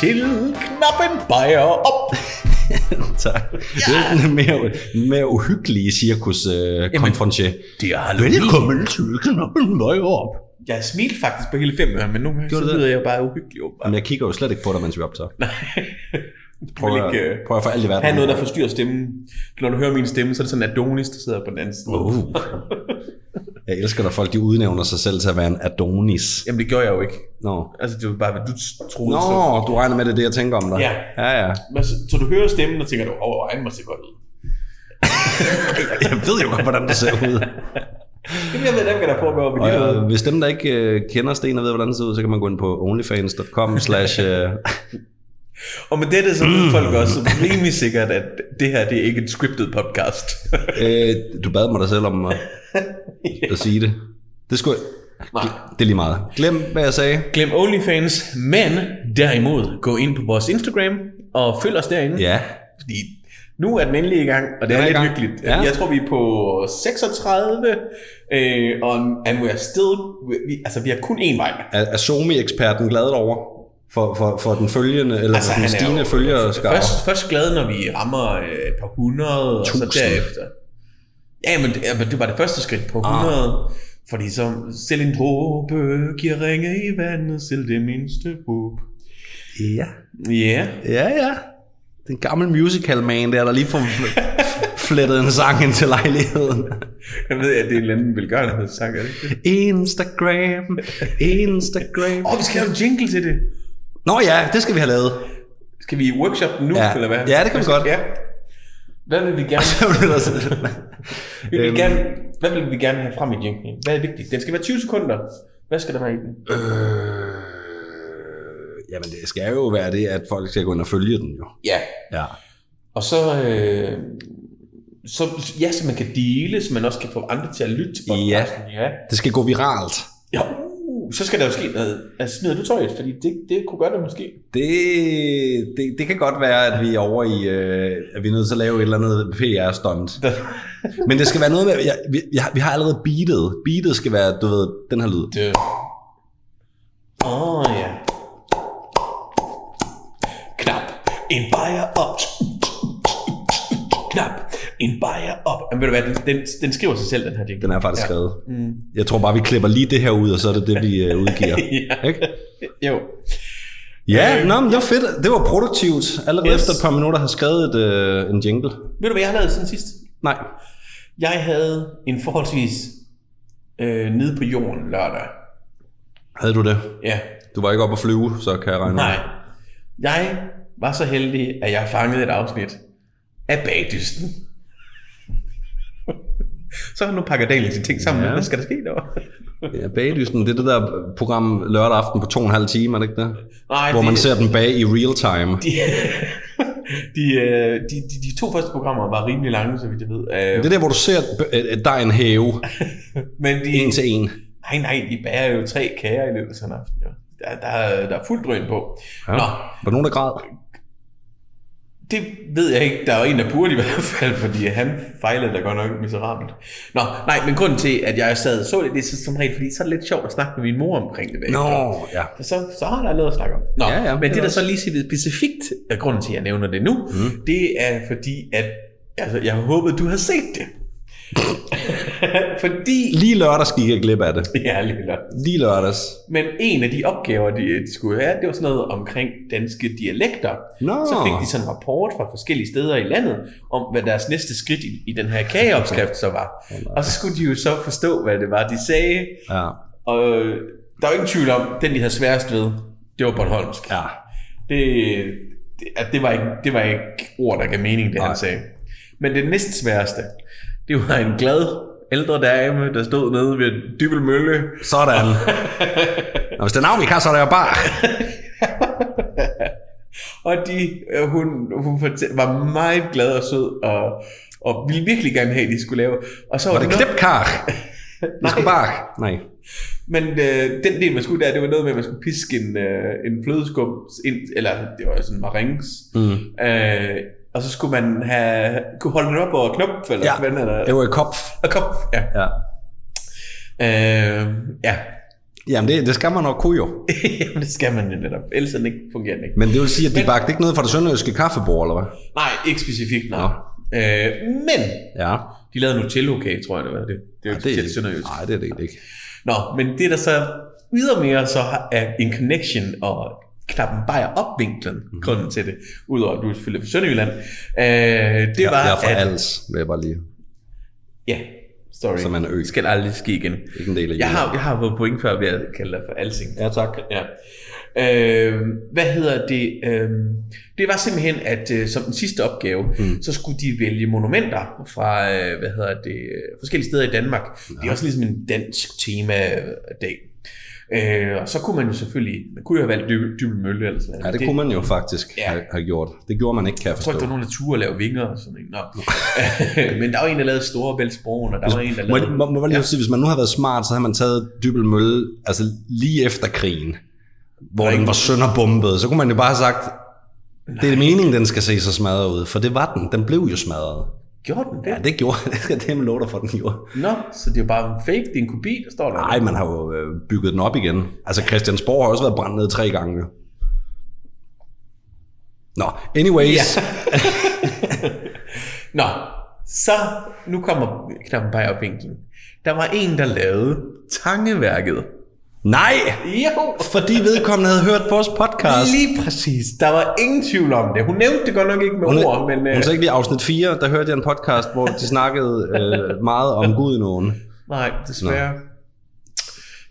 Til Knappen Bajer op. tak. Det er den mere, mere uhyggelige cirkus øh, konfrontier. Det er Halloween. Velkommen til Knappen Bajer op. Jeg smilte faktisk på hele fem men nogle gange så lyder jeg bare uhyggelig åbenbart. Jamen, jeg kigger jo slet ikke på dig, mens vi optager. Prøv Prøv ikke at, øh, prøv at for alt i verden. have noget, der forstyrrer stemmen. Når du hører min stemme, så er det sådan Adonis, der sidder på den anden side. Oh. Jeg elsker, når folk de udnævner sig selv til at være en Adonis. Jamen det gør jeg jo ikke. Nå. Altså det var bare, hvad du troede. Nå, Så. du regner med, det er det, jeg tænker om dig. Ja. Ja, ja. Men Så, så, du hører stemmen, og tænker du, åh, oh, han må se godt ud. Jeg ved jo godt, hvordan det ser ud. Jamen jeg ved ikke, hvad der ved Og det. øh, hvis dem, der ikke øh, kender Sten og ved, hvordan det ser ud, så kan man gå ind på onlyfans.com slash... Og med dette så ved folk også rimelig sikkert, at det her det er ikke et scripted podcast. øh, Du bad mig dig selv om at, at sige det. Det skulle Nej. Det er lige meget. Glem, hvad jeg sagde. Glem OnlyFans, men derimod gå ind på vores Instagram og følg os derinde. Ja. Fordi nu er den endelig i gang, og det Den er, er lidt gang. hyggeligt. Ja. Jeg tror, vi er på 36, øh, og and we're still, vi, altså vi har kun én vej. Er, er Somi-eksperten glad over for, for, for den følgende, eller altså, den stigende følgerskare? først, først glad, når vi rammer øh, et par hundrede, og så Tusind. derefter. Ja, men, det- men det var det første skridt på 100. Ah. Fordi så selv en dråbe giver ringe i vandet, selv det mindste håb. Ja. Ja, Ja, ja. Den gamle musical man der, der lige får fl- flettet en sang ind til lejligheden. jeg ved, at det er en eller anden velgørenhedssang, er det? Instagram, Instagram. Åh, oh, vi skal have en jingle til det. Nå ja, det skal vi have lavet. Skal vi workshop den nu, Ja. eller hvad? Ja, det kan vi godt. Ja. Hvad vil vi gerne, vi vil Øhm. gerne, hvad vil vi gerne have frem i jinglen? Hvad er vigtigt? Den skal være 20 sekunder. Hvad skal der være i den? øh, jamen det skal jo være det, at folk skal gå ind og følge den jo. Ja. Ja. Og så, øh, så, ja, så man kan dele, så man også kan få andre til at lytte til podcasten. Ja. Det skal gå viralt. ja. Så skal der jo ske noget. Altså, smider du tøjet? Fordi det, det kunne gøre det måske. Det, det, det kan godt være, at vi er over i, øh, at vi er nødt til at lave et eller andet PR-stunt. Men det skal være noget med, jeg, vi, har, vi har allerede beatet. Beatet skal være, du ved, den her lyd. Det. Åh, oh, ja. Op. Men ved du hvad, den, den, den skriver sig selv, den her jingle. Den er faktisk Ja. skrevet. Mm. Jeg tror bare, vi klipper lige det her ud, og så er det det, vi øh, udgiver. ja. Ikke? Jo. Ja, nå, men det var fedt. Det var produktivt. Allerede Yes. efter et par minutter har skrevet et, øh, en jingle. Ved du, hvad jeg har lavet siden sidst? Nej. Jeg havde en forholdsvis øh, nede på jorden lørdag. Havde du det? Ja. Du var ikke oppe at flyve, så kan jeg regne. Nej. Jeg var så heldig, at jeg fangede et afsnit af Bagdysten. Så nu pakker Daniel sine ting sammen. Ja. Hvad skal der ske derovre? Ja, Bagdysten, det er det der program lørdag aften på to og en halv time, er det ikke det? Nej, Hvor det, man ser den bag i real time. de, de, øh, de, de, de to første programmer var rimelig lange, så vidt jeg ved. Øh, Det er der, hvor du ser dejen hæve men de, en til en. nej, nej, de bærer jo tre kager i løbet af sådan en aften. Jo. Der, der, er- der er fuldt drøn på. Ja. Nå, Var nogen, der græd? Det ved jeg ikke. Der er jo en, der burde i hvert fald, fordi han fejlede da godt nok miserabelt. Nå, nej, men grunden til, at jeg sad og så det, det er som regel, fordi så er det lidt sjovt at snakke med min mor omkring det. Nå, ja. Og så, så har der noget at snakke om. Nå, Ja, ja, men det det, er der også- så lige siger specifikt er grunden til, at jeg nævner det nu, mm. det er fordi, at altså, jeg håbede, du har set det. fordi... Lige lørdags gik jeg glip af det. Ja, lige nok. Lige lørdags. Men en af de opgaver, de, de skulle have, det var sådan noget omkring danske dialekter. Nå. Så fik de sådan en rapport fra forskellige steder i landet, om hvad deres næste skridt i, i den her kageopskrift så var. Og så skulle de jo så forstå, hvad det var, de sagde. Ja. Og øh, der er jo ingen tvivl om, den de havde sværest ved, det var Bornholmsk. Ja. Det, det, at det, var ikke, det var ikke ord, der gav mening, det Nej. han sagde. Men det næst sværeste, det var en glad ældre dame, der stod nede ved Dybel Mølle, Sådan. Nå, hvis det er navn, vi kan, så er det jo bare. Og de, øh, hun, hun fortæ- var meget glad og sød, og, og ville virkelig gerne have, at de skulle lave. Og så Var det noget- klipkar? Vi skulle bare... Nej. Men øh, den del, man skulle der, det var noget med, at man skulle piske en, øh, en flødeskum, ind, eller det var sådan marings. Mm. Øh, og så skulle man have, kunne holde den op over knop, eller Ja, hvad den er. det var kopf. Og kop, ja. Ja. Øh, ja. Jamen, det, det skal man nok kunne jo. Jamen, det skal man jo netop. Ellers er den ikke, fungerer den ikke. Men det vil sige, at de Men- bagte ikke noget fra det sønderjyske kaffebord, eller hvad? Nej, ikke specifikt, nej. Øh, men Ja. de lavede Nutella-kage, tror jeg, det var det. Det er jo det ikke specielt sønderjysk. nej, det er det ikke. Nå, men det der så ydermere så er en connection og knappen bajer op vinklen, mm. grunden til det, udover at du er selvfølgelig fra Sønderjylland, øh, det Jeg, var, jeg er fra at... Als, vil jeg bare lige. Ja, sorry. Som en ø. Skal aldrig ske igen. Ikke en del af Jeg har, jeg har fået point før ved at kalde dig for Alsing. Ja, tak. Ja. Øh, hvad hedder det? Øh, det var simpelthen, at øh, som den sidste opgave, mm. så skulle de vælge monumenter fra, øh, hvad hedder det, øh, forskellige steder i Danmark. Ja. Det er også ligesom en dansk tema-dag. Øh, og så kunne man jo selvfølgelig, man kunne jo have valgt Dybbøl Dybbøl Mølle eller sådan noget. Ja, det, kunne man jo faktisk Ja. have, have gjort. Det gjorde man ikke, kan jeg Jeg tror ikke, forstå. der var nogen, der turde lave vinger og sådan noget. Nå. Men der var en, der lavede Storebæltsbroen, og der var en, der lavede... må, må, må lige sige, hvis man nu havde været smart, så havde man taget Dybel Mølle altså lige efter krigen, hvor Nej. den var sønderbombet. Så kunne man jo bare have sagt, det er meningen, den skal se så smadret ud. For det var den. Den blev jo smadret. Gjorde den det? Ja, det gjorde det. skal det med lov dig for, den gjorde. Nå, så det er jo bare en fake, det er en kopi, der står der. Nej, man har jo øh, bygget den op igen. Altså Christiansborg har også været brændt ned tre gange. Nå, anyways. Ja. Nå, så nu kommer knappen bare op vinklen. Der var en, der lavede tangeværket. Nej! Jo, Fordi vedkommende havde hørt vores podcast. lige præcis. Der var ingen tvivl om det. Hun nævnte det godt nok ikke med Hun, ord, men... øh, hun sagde ikke lige afsnit 4, der hørte jeg en podcast, hvor de snakkede øh, meget om Gud i nogen. nej, desværre.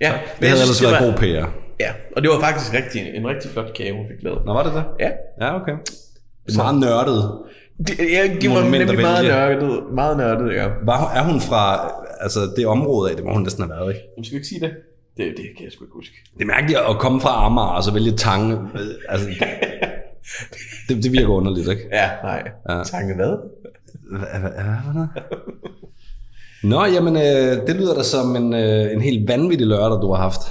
Ja, men Det havde jeg ellers været god PR. Ja, og det var faktisk rigtig, en rigtig flot kage, hun fik lavet. Nå, var det det? Ja, Ja, okay. Det er meget nørdet. det, ja, de var nemlig meget nørdet. Meget nørdet, ja. Var, er hun fra altså, det område af? Det må hun næsten have været, ikke? Jamen, skal vi ikke sige det? Det, det kan jeg sgu ikke huske. Det er mærkeligt at komme fra Amager og så vælge tange. øh, Altså, det, det virker underligt, ikke? Ja, nej. Ja. Tanke hvad? Hvad, var det? Nå, jamen, øh, det lyder da som en, øh, en helt vanvittig lørdag, du har haft.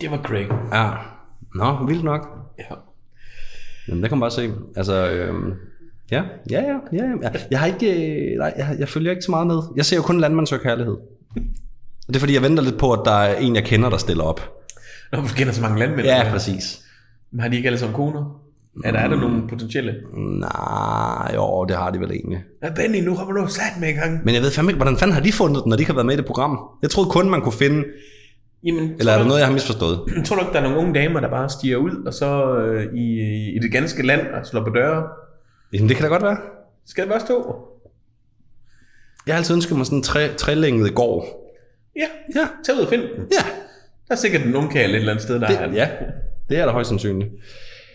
Det var Craig. Ja. Nå, vildt nok. Ja. Jamen, der kan man bare se. Altså, øhm, ja, ja, ja, ja. ja. Jeg har ikke, øh, nej, jeg, jeg følger ikke så meget med. Jeg ser jo kun landmandsøg kærlighed. Det er fordi, jeg venter lidt på, at der er en, jeg kender, der stiller op. Når du kender så mange landmænd. Ja, præcis. Men har de ikke alle sammen koner? Er der, er der nogle potentielle? Nej, jo, det har de vel egentlig. Ja, Benny, nu kommer du sat med i gang. Men jeg ved fandme ikke, hvordan fanden har de fundet den, når de ikke har været med i det program? Jeg troede kun, man kunne finde, Jamen, eller er der noget, jeg har misforstået? Jeg tror nok, der er nogle unge damer, der bare stiger ud, og så øh, i, i det ganske land og slår på døre. Jamen, det kan da godt være. Skal det bare stå? Jeg har altid ønsket mig sådan en tre, trelænget gård. Ja, Ja, tag ud og find den. ja. Der er sikkert en ungkærl et eller andet sted, der Det, er den. ja, det er da højst sandsynligt.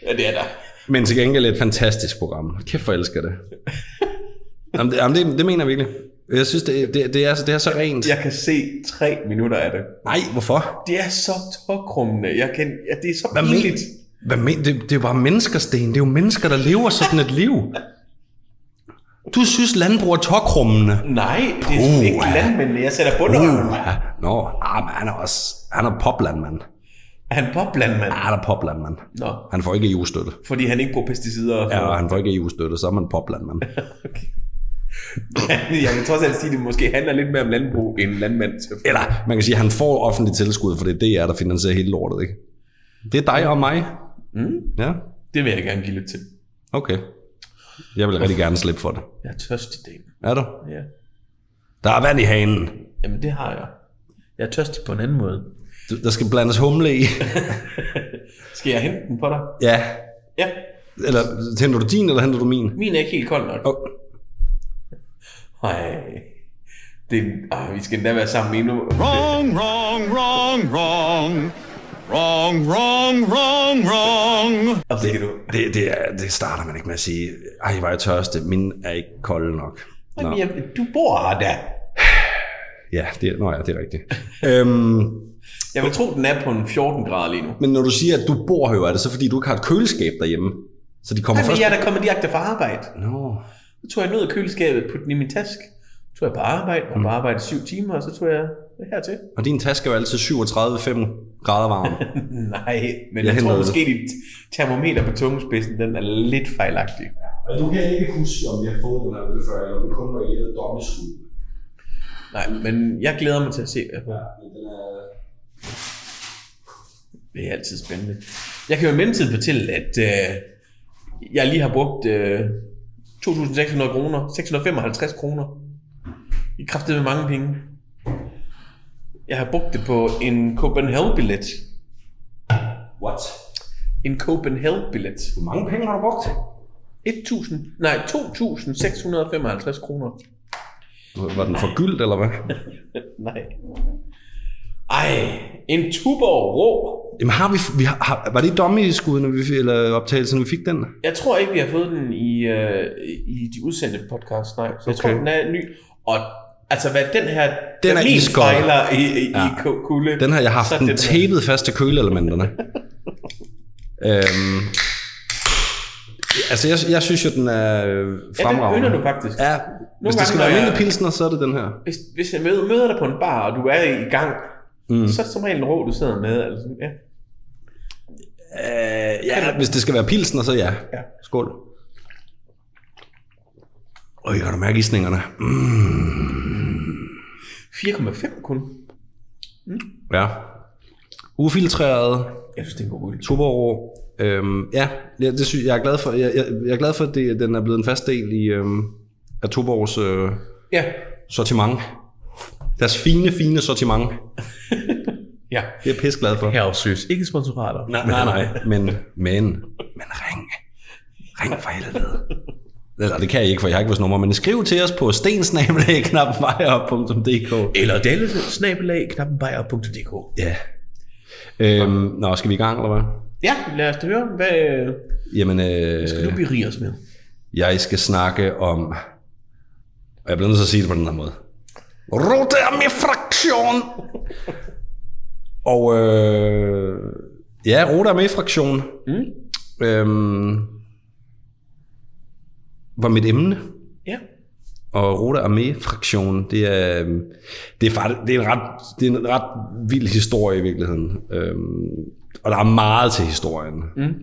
ja, det er der. Men til gengæld et fantastisk program. Kæft, for elsker det. jamen, det, jamen det, det mener jeg virkelig. Jeg synes, det, det, det, er, så- det er så rent. Jeg kan se tre minutter af det. Nej, hvorfor? Det er så tåkrummende. Jeg kan, ja, det er så Hvad pinligt. men, hvad men, det, det er jo bare mennesker, Sten. Det er jo mennesker, der lever sådan et liv. Du synes, landbrug er tokrummende. Nej, det er sgu ikke landmændene. Jeg sætter bunderøven. Uh, nå, ah, men han er også... Han er poplandmand. Er han poplandmand? Ja, han er poplandmand. Nå, Han får ikke EU-støtte. fordi han ikke bruger pesticider. Og Ja, og han får ikke EU-støtte, så er man poplandmand. jeg vil trods alt sige, at det måske handler lidt mere om landbrug end landmand. Eller man kan sige, at han får offentlig tilskud, for det er DR, der finansierer hele lortet, ikke? Det er dig og mig. Mm, Ja, det vil jeg gerne give lidt til. okay. Jeg vil rigtig gerne slippe for det. Jeg er tørstig, Dan. Er du? Ja. Der er vand i hanen. Jamen, det har jeg. Jeg er tørstig på en anden måde. Du- Der skal blandes humle i. Skal jeg hente den på dig? ja. Ja. Eller henter du din, eller henter du min? Min er ikke helt kold nok. Oh. Nej. Det, ah, vi skal endda være sammen endnu. Wrong, wrong, wrong, wrong. Wrong, wrong, wrong, wrong. Og det. Det, det, er, det starter man ikke med at sige, ej, var jeg tørste, min er ikke kold nok. Nå. Jamen, du bor her da. Ja, det, nå ja, det er rigtigt. øhm, Jeg vil tro, den er på en 14 grader lige nu. men når du siger, at du bor her, er det så fordi, du ikke har et køleskab derhjemme? Så de kommer men først... jeg er da kommet direkte fra arbejde. Nå. Så tog jeg ned af køleskabet, putte den i min taske. Så tog jeg på arbejde, og på arbejde syv timer, og så tog jeg hertil. Og din taske er jo altid 37-5 grader varm. Nej, men Jeg jeg, jeg tror måske, dit termometer på tungespidsen, den er lidt fejlagtig. Og du kan ikke huske, om vi har fået den her øl før, eller om det kun var i et dommeskud. Nej, men jeg glæder mig til at se det. Ja, men den er... Det er altid spændende. Jeg kan jo i mellemtiden fortælle, at øh, jeg lige har brugt øh, 2.600 kroner, 655 kroner. I kraftet med mange penge. Jeg har brugt det på en Copenhagen-billet. What? En Copenhagen-billet. Hvor mange penge har du brugt? 1000, nej, 2.655 kroner. Var den for gyldt, eller hvad? Nej. Ej, en Tuborg rå. Jamen har vi, vi har, var det dummy-skud, når vi, eller optagelsen, vi fik den? Jeg tror ikke, vi har fået den i, øh, i de udsendte podcasts, nej. Så jeg Okay. tror, den er ny. Og altså, hvad den her... Den er min iskold. fejler i, i, Ja. i kulde. Den har jeg haft så er den her- tapet fast til køleelementerne. øhm, altså, jeg, jeg synes jo, den er øh, Ja, den fremragende. du faktisk. Ja, hvis det skal være almindelig pilsner, så er det den her. Hvis, hvis jeg møder, møder dig på en bar, og du er i gang, mm. så er det som regel en rå, du sidder med. Altså, ja. Øh, ja, hvis det skal være pilsner, så ja. Ja. Skål. Øj, kan du mærke isningerne? Mm. 4,5 kun. Ja. Ufiltreret, Jeg synes, det er en god øl. Tuborg. Øhm, ja, ja, det synes, jeg er glad for. Jeg, jeg, jeg er glad for, at det, den er blevet en fast del i, øhm, af Tuborgs øh, Ja. sortiment. Deres fine, fine sortiment. Ja. Det er jeg pisse glad for. Her søs. Ikke sponsorater. Nej, nej, nej. Men, men, men ring. Ring for helvede. Eller det kan jeg ikke, for jeg har ikke vores nummer, men skriv til os på stensnabelag.dk. Eller dallesnabelag knappenbejer.dk. Ja. Øhm, nå, skal vi i gang, eller hvad? Ja, lad os da høre. Hvad Jamen, øh, skal du berige os med? jeg skal snakke om... Og jeg bliver nødt til at sige det på den her måde. Rotarmé-fraktion! Og øh, ja, Rotarmé-fraktion Mm. øhm, var mit emne. Ja. Og Rote Armee-fraktionen, det er, øhm, det er, faktisk, det er, en ret, det er en ret vild historie i virkeligheden. Øhm, og der er meget til historien. Mm.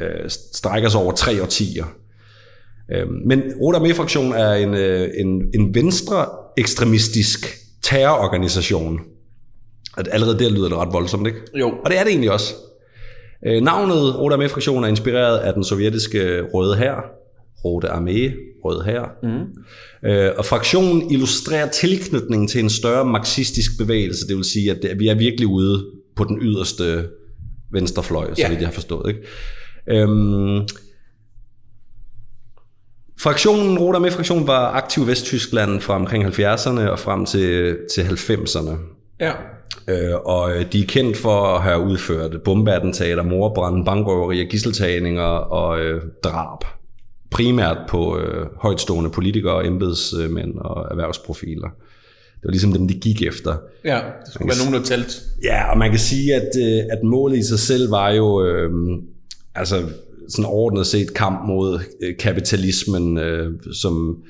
Øh, strækker sig over tre årtier. Øhm, men Rote Armee-fraktionen er en, øh, en, en venstre ekstremistisk terrororganisation. At allerede der lyder det ret voldsomt, ikke? Jo. Og det er det egentlig også. Øh, navnet Rote Armee-fraktionen er inspireret af den sovjetiske Røde Hær. Rote Armee, Røde Hær. Mm. Øh, og fraktionen illustrerer tilknytningen til en større marxistisk bevægelse. Det vil sige, at det, vi er virkelig ude på den yderste venstrefløj, så Ja. vidt jeg har forstået. Ikke? Øhm, Fraktionen, Rote Armee-fraktionen var aktiv i Vesttyskland fra omkring 70'erne og frem til, til 90'erne. Ja. Øh, og øh, de er kendt for at have udført bombeattentater, morbrand, bankrøverier, gisseltagninger og øh, drab. Primært på øh, højtstående politikere, embedsmænd og erhvervsprofiler. Det var ligesom dem, de gik efter. Ja, det skulle være nogen, der talte. Ja, og man kan sige, at, øh, at målet i sig selv var jo øh, altså sådan overordnet set kamp mod øh, kapitalismen, øh, som,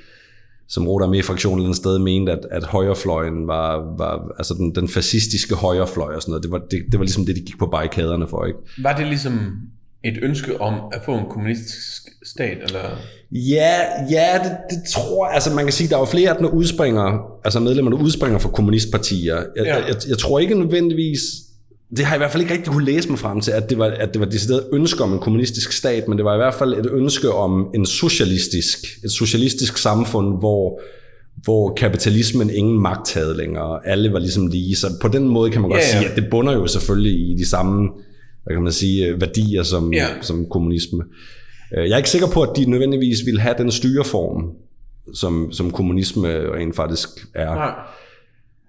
som Rote Armee-fraktionen et sted mente, at, at højrefløjen var, var altså den, den fascistiske højrefløj og sådan noget. Det var, det, det var ligesom det, de gik på barrikaderne for, ikke? Var det ligesom et ønske om at få en kommunistisk stat, eller... Ja, ja det, det tror jeg. Altså man kan sige, der er jo flere af dem, der udspringer, altså medlemmer, der udspringer fra kommunistpartier. Jeg, Ja. jeg, jeg, tror ikke nødvendigvis, det har jeg i hvert fald ikke rigtig kunne læse mig frem til, at det var, at det var decideret ønske om en kommunistisk stat, men det var i hvert fald et ønske om en socialistisk, et socialistisk samfund, hvor hvor kapitalismen ingen magt havde længere. Alle var ligesom lige. Så på den måde kan man godt Ja, ja. sige, at det bunder jo selvfølgelig i de samme hvad kan man sige, øh, værdier som, Ja. som kommunisme. Øh, Jeg er ikke sikker på, at de nødvendigvis ville have den styreform, som, som kommunisme rent faktisk er. Nej.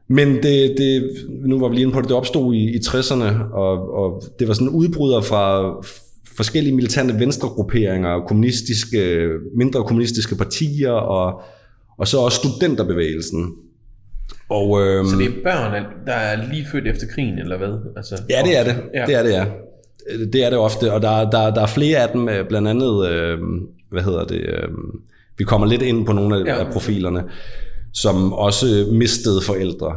Men det, det, nu var vi lige inde på det, det opstod i, i 60'erne, og, og det var sådan udbryder fra forskellige militante venstregrupperinger, kommunistiske, mindre kommunistiske partier, og, og så også studenterbevægelsen. Og, øhm, Så det er børn, der er lige født efter krigen, eller hvad? Altså, Ja, det er det. Ja. Det er det, ja. Det er det ofte, og der, der, der er flere af dem, øh, blandt andet, øh, hvad hedder det, øh, vi kommer lidt ind på nogle af, Ja. af profilerne, som også mistede forældre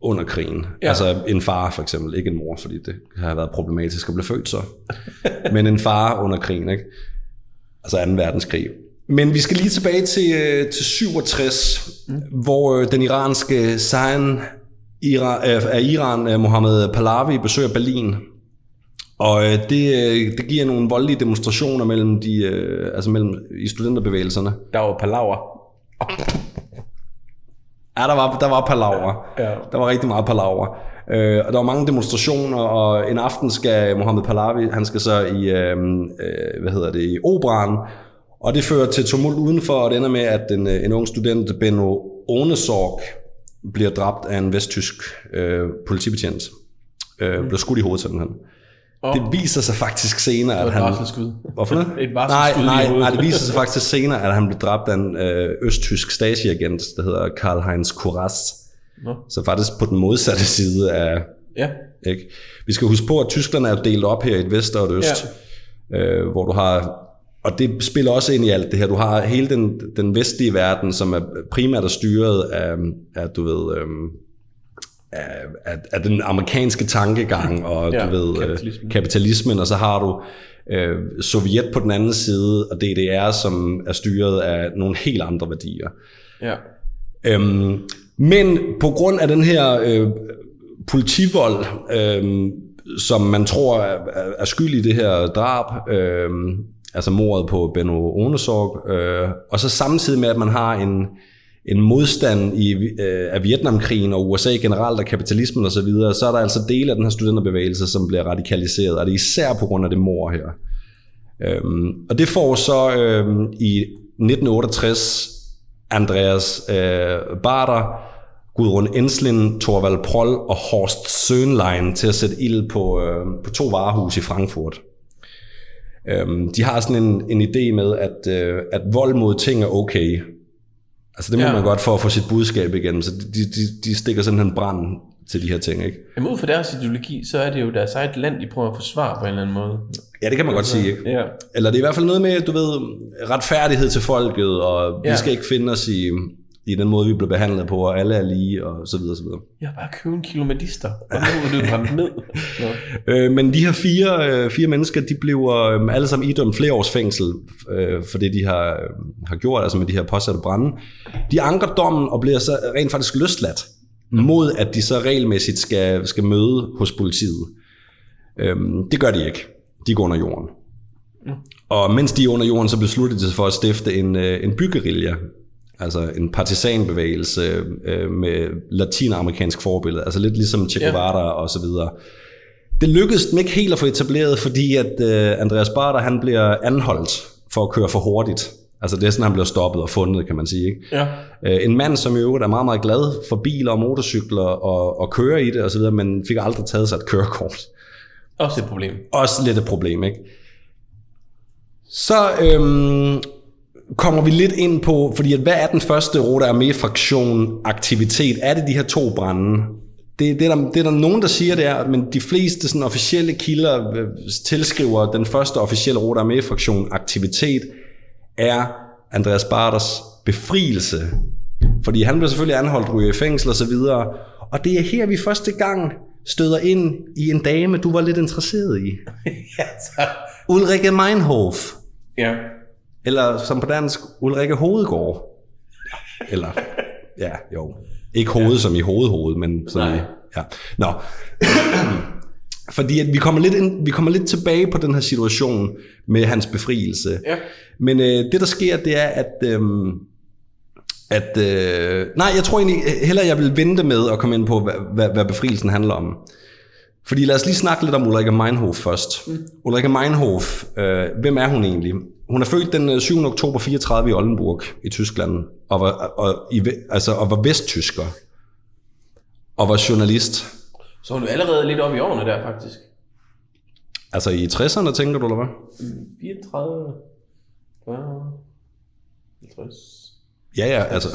under krigen. Ja. Altså en far for eksempel, ikke en mor, fordi det har været problematisk at blive født så. Men en far under krigen, ikke? Altså 2. verdenskrig. Men vi skal lige tilbage til, øh, til 67, mm. hvor øh, den iranske Zain Ira, af Iran, Mohammed Pahlavi, besøger Berlin. Og øh, det, øh, det giver nogle voldelige demonstrationer mellem de, øh, altså mellem i studenterbevægelserne. Der var palaver. Ja, der var, der var palaver. Ja. Der var rigtig meget palaver. Øh, og der var mange demonstrationer, og en aften skal Mohammed Pahlavi, han skal så i, øh, øh, hvad hedder det, i operan, og det fører til tumult udenfor, og det ender med, at en, øh, en ung student, Benno Onesorg, bliver dræbt af en vesttysk øh, politibetjent. Øh, bliver skudt i hovedet simpelthen. Oh. Det viser sig faktisk senere, at et han... varselsskud. Hvorfor det? Et nej, varselsskud i nej, hovedet. nej, det viser sig faktisk senere, at han blev dræbt af en øh, østtysk Stasi-agent, der hedder Karl-Heinz Kuras. Nå. Så faktisk på den modsatte side af... Ja. Ikke? Vi skal huske på, at Tyskland er jo delt op her i et vest og et øst, ja. øh, hvor du har... Og det spiller også ind i alt det her. Du har hele den, den vestlige verden, som er primært er styret af, af du ved, øhm, af, af, af den amerikanske tankegang og Ja, du ved, kapitalismen. kapitalismen. kapitalismen, og så har du øh, Sovjet på den anden side, og DDR, som er styret af nogle helt andre værdier. Ja. Øhm, men på grund af den her øh, politivold, øh, som man tror er, er- er skyld i det her drab, øh, altså mordet på Benno Onesorg, øh, og så samtidig med, at man har en, en modstand i, øh, af Vietnamkrigen og USA generelt og kapitalismen osv., så, videre, så er der altså dele af den her studenterbevægelse, som bliver radikaliseret, og det er især på grund af det mor her. Øhm, og det får så øhm, i 1968 Andreas øh, Barter, Gudrun Enslin, Torvald Proll og Horst Sønlein til at sætte ild på, øh, på to varehus i Frankfurt. Øhm, de har sådan en, en idé med, at, øh, at vold mod ting er okay. Altså det må Ja. man godt for at få sit budskab igennem, så de, de, de stikker simpelthen brand til de her ting, ikke? Jamen ud fra deres ideologi, så er det jo deres eget land, de prøver at forsvare på en eller anden måde. Ja, det kan man godt sige, ikke? Ja. Eller det er i hvert fald noget med, du ved, retfærdighed til folket, og. Ja. vi skal ikke finde os i, i den måde, vi bliver behandlet på, og alle er lige, og så videre, så videre. Jeg har bare købt en kilo medister, og nu er det brændt ned. Nå. Øh, men de her fire, øh, fire mennesker, de bliver øh, alle sammen idømt flere års fængsel øh, for det, de har, øh, har gjort, altså med de her påsatte brænde. De anker dommen og bliver så rent faktisk løsladt, mod at de så regelmæssigt skal, skal møde hos politiet. Øhm, det gør de ikke. De går under jorden. Og mens de er under jorden, så beslutter de sig for at stifte en, øh, en byggerilja, altså en partisanbevægelse øh, med latinamerikansk forbillede, altså lidt ligesom Che Guevara ja. og så videre. Det lykkedes dem ikke helt at få etableret, fordi at øh, Andreas Barter, han bliver anholdt for at køre for hurtigt. Altså det er sådan, han bliver stoppet og fundet, kan man sige. Ikke? Ja. Øh, en mand, som i øvrigt er meget, meget glad for biler og motorcykler og, og kører i det og så videre, men fik aldrig taget sig et kørekort Også et problem. også lidt et problem, ikke? Så øhm, kommer vi lidt ind på, fordi at hvad er den første Rote Armee-fraktion aktivitet? Er det de her to brænde? Det, det, er der, det er der nogen, der siger, det er, men de fleste sådan, officielle kilder øh, tilskriver den første officielle Rote Armee-fraktion aktivitet er Andreas Barters befrielse. Fordi han blev selvfølgelig anholdt, ryger i fængsel og så videre. Og det er her, vi første gang støder ind i en dame, du var lidt interesseret i. ja, så. Ulrike Meinhof. Ja. Eller som på dansk, Ulrike Hovedgård. Eller, ja, jo. Ikke hoved ja. som i hovedhoved, men sådan Nej. ja. Nå. Fordi at vi, kommer lidt ind, vi kommer lidt tilbage på den her situation med hans befrielse. Ja. Men øh, det, der sker, det er, at... Øhm, at øh, nej, jeg tror egentlig hellere, jeg vil vente med at komme ind på, hvad, hvad, hvad befrielsen handler om. Fordi lad os lige snakke lidt om Ulrike Meinhof først. Mm. Ulrike Meinhof, øh, hvem er hun egentlig? Hun er født den øh, 7. oktober 34 i Oldenburg i Tyskland, og var, og, i, altså, og var vesttysker, og var journalist. Så er du allerede lidt oppe i årene der, faktisk. Altså i 60'erne, tænker du, eller hvad? 34, 40, 50. Ja, ja, altså...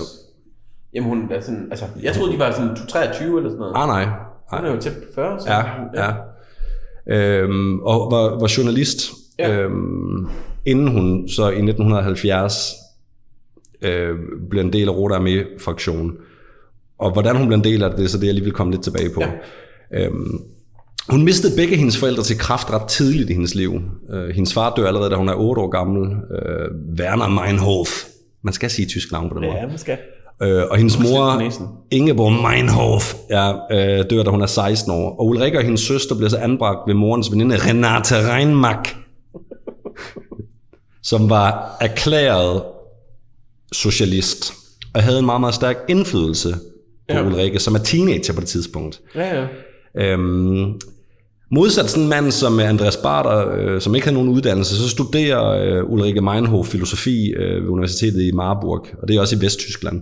Jamen hun er sådan, altså, jeg troede, de var sådan 23 eller sådan noget. Ah, nej. Hun er jo tæt på 40, så. Ja, ja. Øhm, og var, var journalist, Ja. øhm, inden hun så i 1970 øh, blev en del af Rote Armee-fraktionen. Og hvordan hun blev en del af det, så det er jeg lige vil komme lidt tilbage på. Ja. Øhm, hun mistede begge hendes forældre til kraft ret tidligt i hendes liv. Øh, hendes far dør allerede, da hun er 8 år gammel. Øh, Werner Meinhof. Man skal sige tysk navn på den måde. Ja, man skal. Øh, og hendes mor. Ingeborg Meinhof, ja, øh, dør, da hun er 16 år. Og Ulrike og hendes søster bliver så anbragt ved morens veninde, Renate Reinmark, som var erklæret socialist, og havde en meget, meget stærk indflydelse på ja. Ulrike, som er teenager på det tidspunkt. Ja, ja. Øhm, modsat sådan en mand som Andreas Barter, øh, som ikke havde nogen uddannelse, så studerer øh, Ulrike Meinhof filosofi øh, ved Universitetet i Marburg, og det er også i Vesttyskland.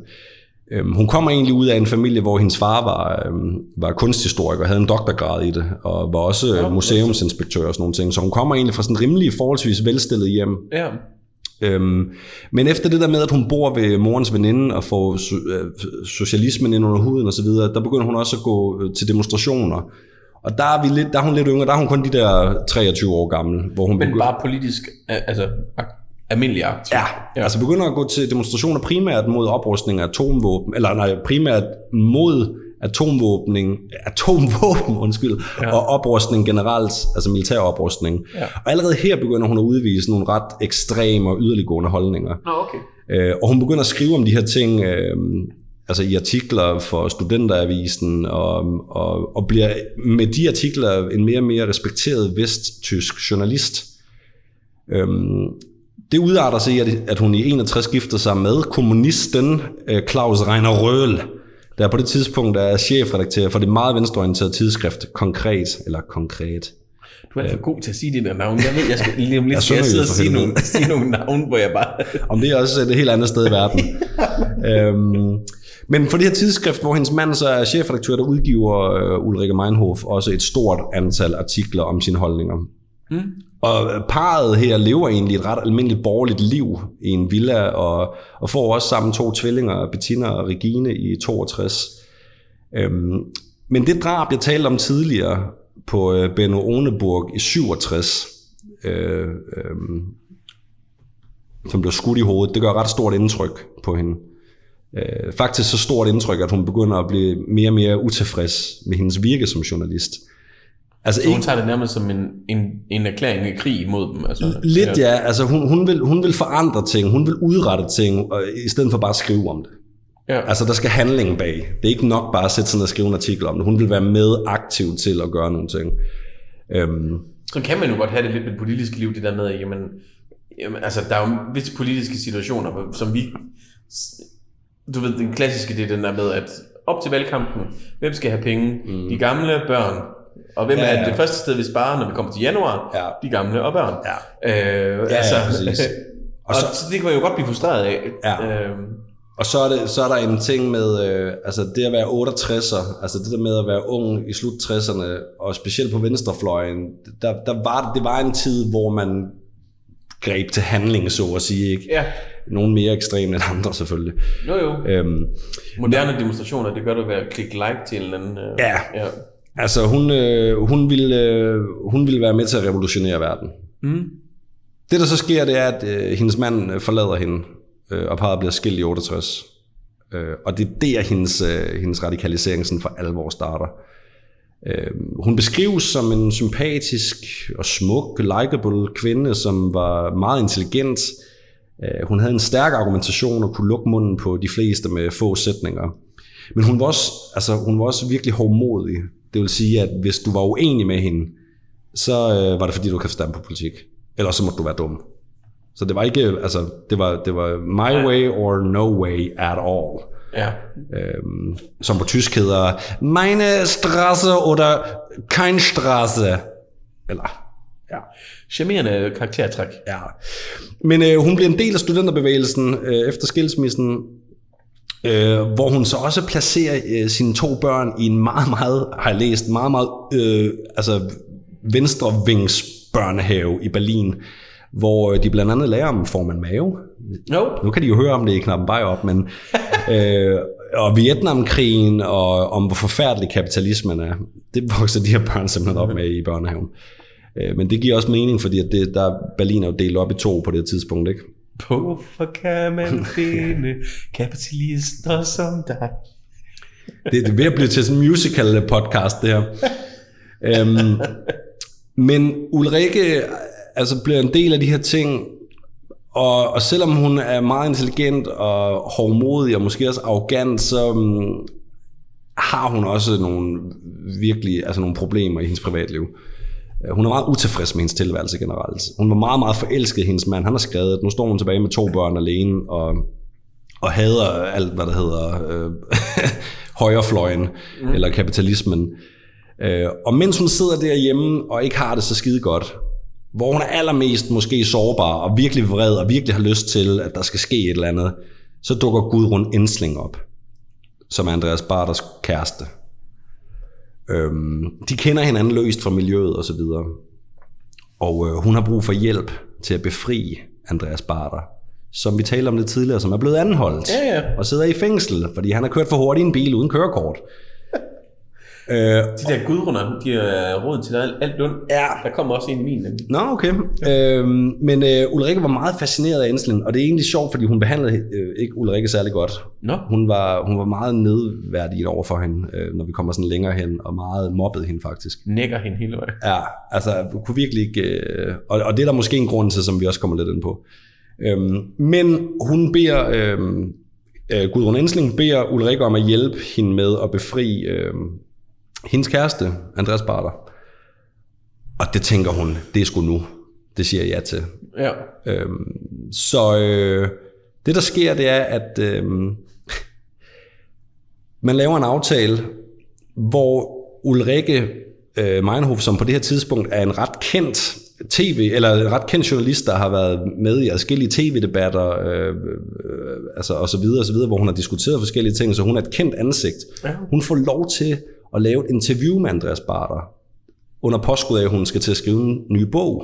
Øhm, hun kommer egentlig ud af en familie, hvor hendes far var, øhm, var kunsthistoriker og havde en doktorgrad i det, og var også øh, museumsinspektør og sådan nogle ting. Så hun kommer egentlig fra sådan rimelig forholdsvis velstillet hjem. Ja. Øhm, men efter det der med, at hun bor ved morens veninde og får so- øh, socialismen ind under huden og så videre, der begynder hun også at gå øh, til demonstrationer. Og der er, vi lidt, der er hun lidt yngre, der er hun kun de der 23 år gammel, hvor hun Men begynder, bare politisk, al- altså almindelig aktiv. ja, ja, altså begynder at gå til demonstrationer primært mod oprustning af atomvåben, eller nej, primært mod atomvåbning, atomvåben, undskyld, Ja. ja. og oprustning generelt, altså militær oprustning. Ja. Og allerede her begynder hun at udvise nogle ret ekstreme og yderliggående holdninger. Nå, okay. Øh, og hun begynder at skrive om de her ting øh, altså i artikler for Studenteravisen, og, og, og bliver med de artikler en mere og mere respekteret vesttysk journalist. Øhm, det udarter sig i, at, at hun i 61 gifter sig med kommunisten øh, Claus Reiner Røhl, der på det tidspunkt er chefredaktør for det meget venstreorienterede tidsskrift Konkret, eller Konkret. Du er alt for god til at sige det der navn. Jeg ved, jeg skal lige om lidt Jeg skal jeg synger sidde og sige nogle, sige nogle navne, hvor jeg bare... Om det er også et helt andet sted i verden. øhm, men for det her tidsskrift, hvor hendes mand så er chefredaktør, der udgiver øh, Ulrike Meinhof også et stort antal artikler om sine holdninger. Mm. Og parret her lever egentlig et ret almindeligt borgerligt liv i en villa, og, og får også sammen to tvillinger, Bettina og Regine, i 62. Øhm, men det drab, jeg talte om tidligere på øh, Benno Oneburg i 67, øh, øh, som blev skudt i hovedet, det gør ret stort indtryk på hende. Øh, faktisk så stort indtryk, at hun begynder at blive mere og mere utilfreds med hendes virke som journalist. Altså Så hun ikke, tager det nærmest som en, en, en erklæring af krig imod dem. Altså, lidt ja, altså hun, hun, vil, hun vil forandre ting, hun vil udrette ting, og, i stedet for bare at skrive om det. Ja. Altså der skal handling bag. Det er ikke nok bare at sætte ned og skrive en artikel om det. Hun vil være med aktiv til at gøre nogle ting. Øhm, Så kan man jo godt have det lidt med det politiske liv, det der med, at jamen, jamen, altså, der er jo visse politiske situationer, som vi... Du ved, den klassiske, det er den der med, at op til valgkampen, hvem skal have penge? Mm. De gamle børn. Og hvem Ja, ja, er ja. det første sted, vi sparer, når vi kommer til januar? Ja. De gamle og børn. Ja. Øh, ja, altså, præcis. og, så, så, det kan man jo godt blive frustreret af. Ja. Øh, Og så er, det, så er der en ting med, øh, altså det at være 68'er, altså det der med at være ung i slut 60'erne, og specielt på venstrefløjen, der, der var, det var en tid, hvor man greb til handling, så at sige. Ikke? ja, Nogle mere ekstreme end andre selvfølgelig. jo jo. Øhm, Moderne demonstrationer, det gør du ved at klikke like til en eller anden... Øh, Ja. ja. altså hun, øh, hun, ville, øh, hun ville være med til at revolutionere verden. Mm. Det der så sker, det er, at øh, hendes mand øh, forlader hende, øh, og parret bliver skilt i 68. Øh, og det er der, hendes, øh, hendes radikalisering sådan for alvor starter. Øh, hun beskrives som en sympatisk og smuk, likable kvinde, som var meget intelligent. Øh, hun havde en stærk argumentation og kunne lukke munden på de fleste med få sætninger. Men hun var også, altså, hun var også virkelig hårdmodig. Det vil sige, at hvis du var uenig med hende, så øh, var det fordi, du kan forstå på politik. Ellers så måtte du være dum. Så det var ikke, altså, det var, det var my way or no way at all. Ja. Øhm, som på tysk hedder meine Straße oder kein Straße. Eller, ja. Charmerende karaktertræk. ja. Men øh, hun bliver en del af studenterbevægelsen øh, efter skilsmissen, øh, hvor hun så også placerer øh, sine to børn i en meget, meget, har jeg læst, meget, meget øh, altså venstrevings børnehave i Berlin, hvor øh, de blandt andet lærer om, får man mave? Jo. Nu kan de jo høre om det i knappen bare op, men øh, og Vietnamkrigen og om hvor forfærdelig kapitalismen er, det vokser de her børn simpelthen op med i børnehaven. Øh, men det giver også mening, fordi at det, der Berlin er jo delt op i to på det tidspunkt, ikke? Hvorfor kan man finde kapitalister som dig? Det, det er ved at blive til sådan en musical podcast, det her. øhm, men Ulrike altså bliver en del af de her ting, Og, og selvom hun er meget intelligent og hårdmodig og måske også arrogant, så um, har hun også nogle virkelig altså nogle problemer i hendes privatliv. Øh, Hun er meget utilfreds med hendes tilværelse generelt. Hun var meget, meget forelsket i hendes mand. Han har skrevet, at nu står hun tilbage med to børn alene, og, og hader alt, hvad der hedder øh, højrefløjen, mm. eller kapitalismen. Øh, og mens hun sidder derhjemme og ikke har det så skide godt, hvor hun er allermest måske sårbar og virkelig vred og virkelig har lyst til, at der skal ske et eller andet, så dukker Gudrun Ensling op, som er Andreas Barters kæreste. Øhm, de kender hinanden løst fra miljøet og så videre. Og øh, hun har brug for hjælp til at befri Andreas Barter, som vi talte om lidt tidligere, som er blevet anholdt Ja, ja. og sidder i fængsel, fordi han har kørt for hurtigt i en bil uden kørekort. Øh, De der gudrunder, de er råd til alt, alt ondt. Ja. Der kommer også en i min. nemlig. Nå, okay. Øhm, men øh, Ulrike var meget fascineret af Enslen, og det er egentlig sjovt, fordi hun behandlede øh, ikke Ulrike særlig godt. Nå. Hun var, hun var meget nedværdig over for hende, øh, når vi kommer sådan længere hen, og meget mobbede hende faktisk. Nækker hende hele vejen. Ja, altså kunne virkelig ikke... Øh, og, og det er der måske en grund til, som vi også kommer lidt ind på. Øhm, men hun beder... Øh, øh, Gudrun Ensling beder Ulrike om at hjælpe hende med at befri øh, hendes kæreste, Andreas Barter. Og det tænker hun, det er sgu nu. Det siger jeg ja til. Ja. Øhm, så øh, det der sker, det er, at øh, man laver en aftale, hvor Ulrike øh, Meinhof, som på det her tidspunkt er en ret kendt tv, eller en ret kendt journalist, der har været med i forskellige tv-debatter, øh, øh, altså og så videre, og så videre, hvor hun har diskuteret forskellige ting, så hun er et kendt ansigt. Ja. Hun får lov til at lave et interview med Andreas Barter, under påskud af, at hun skal til at skrive en ny bog.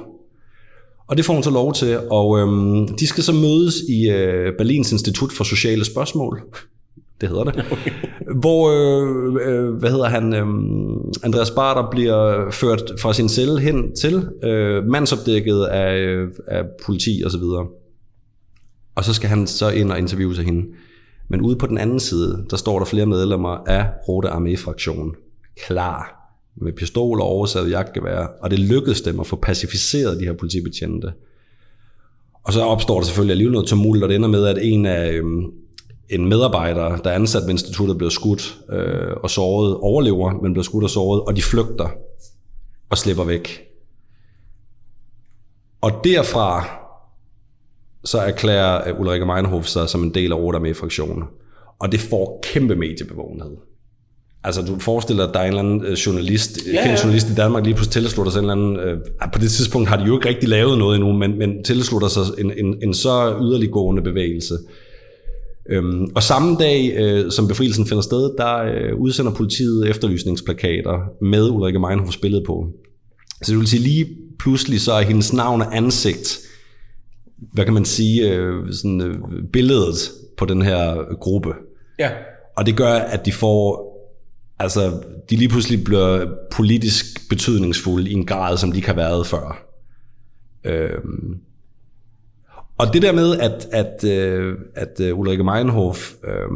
Og det får hun så lov til, og øhm, de skal så mødes i øh, Berlins Institut for Sociale Spørgsmål. Det hedder det. Hvor, øh, øh, hvad hedder han, øh, Andreas Barter bliver ført fra sin celle hen til, øh, mandsopdækket af, øh, af politi og så videre. Og så skal han så ind og interviewe sig hende. Men ude på den anden side, der står der flere medlemmer af Rote Armee-fraktionen klar med pistoler og oversaget jagtgevær, og det lykkedes dem at få pacificeret de her politibetjente. Og så opstår der selvfølgelig alligevel noget tumult, og det ender med, at en af øhm, en medarbejder, der er ansat ved instituttet, bliver skudt øh, og såret, overlever, men bliver skudt og såret, og de flygter og slipper væk. Og derfra så erklærer øh, Ulrike Meinhof sig som en del af Roter med fraktionen. Og det får kæmpe mediebevågenhed. Altså, du forestiller dig, at der er en eller anden øh, journalist, ja, Ja, kendt ja. journalist i Danmark, lige pludselig tilslutter sig en eller anden... Øh, ah, på det tidspunkt har de jo ikke rigtig lavet noget endnu, men, men tilslutter sig en, en, en så yderliggående bevægelse. Øhm, og samme dag, øh, som befrielsen finder sted, der øh, udsender politiet efterlysningsplakater med Ulrike Meinhofs billede på. Så det vil sige, lige pludselig så er hendes navn og ansigt, hvad kan man sige, øh, sådan, øh, billedet på den her gruppe. Ja. Og det gør, at de får, altså, de lige pludselig bliver politisk betydningsfulde i en grad, som de ikke har været før. Øhm. Og det der med, at, at, øh, at øh, Ulrike Meinhof øh,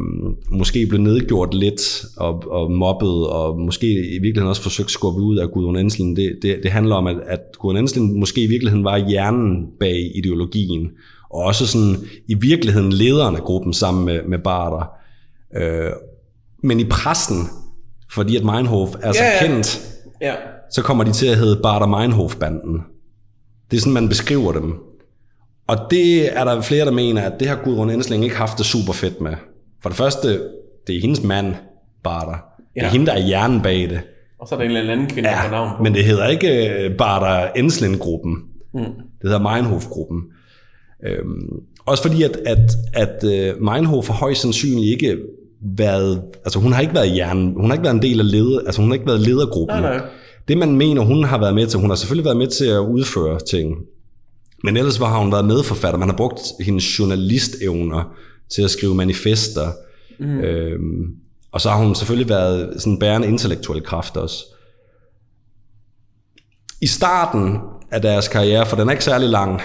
måske blev nedgjort lidt og, og mobbet, og måske i virkeligheden også forsøgt skubbet ud af Gudrun Ensling, det, det, det handler om, at, at Gudrun Ensling måske i virkeligheden var hjernen bag ideologien, og også sådan i virkeligheden lederen af gruppen sammen med, med Barter. Øh, men i pressen, fordi at Meinhof er så ja. kendt, Ja. så kommer de til at hedde Barter Meinhof-banden. Det er sådan, man beskriver dem. Og det er der flere, der mener, at det har Gudrun Ensling ikke haft det super fedt med. For det første, det er hendes mand, Barter. Det er Ja. hende, der er hjernen bag det. Og så er der en eller anden kvinde, der får navn på. Men det hedder ikke øh, Barter Ensling-gruppen. Mm. Det hedder Meinhof-gruppen. Øhm, også fordi, at, at, at uh, Meinhof har højst sandsynligt ikke været, altså hun har ikke været hjernen, hun har ikke været en del af leder, altså hun har ikke været ledergruppen. Nej, nej. Det man mener, hun har været med til, hun har selvfølgelig været med til at udføre ting, men ellers var, har hun været medforfatter. Man har brugt hendes journalistevner til at skrive manifester. Mm. Øhm, og så har hun selvfølgelig været sådan en bærende intellektuel kraft også. I starten af deres karriere, for den er ikke særlig lang,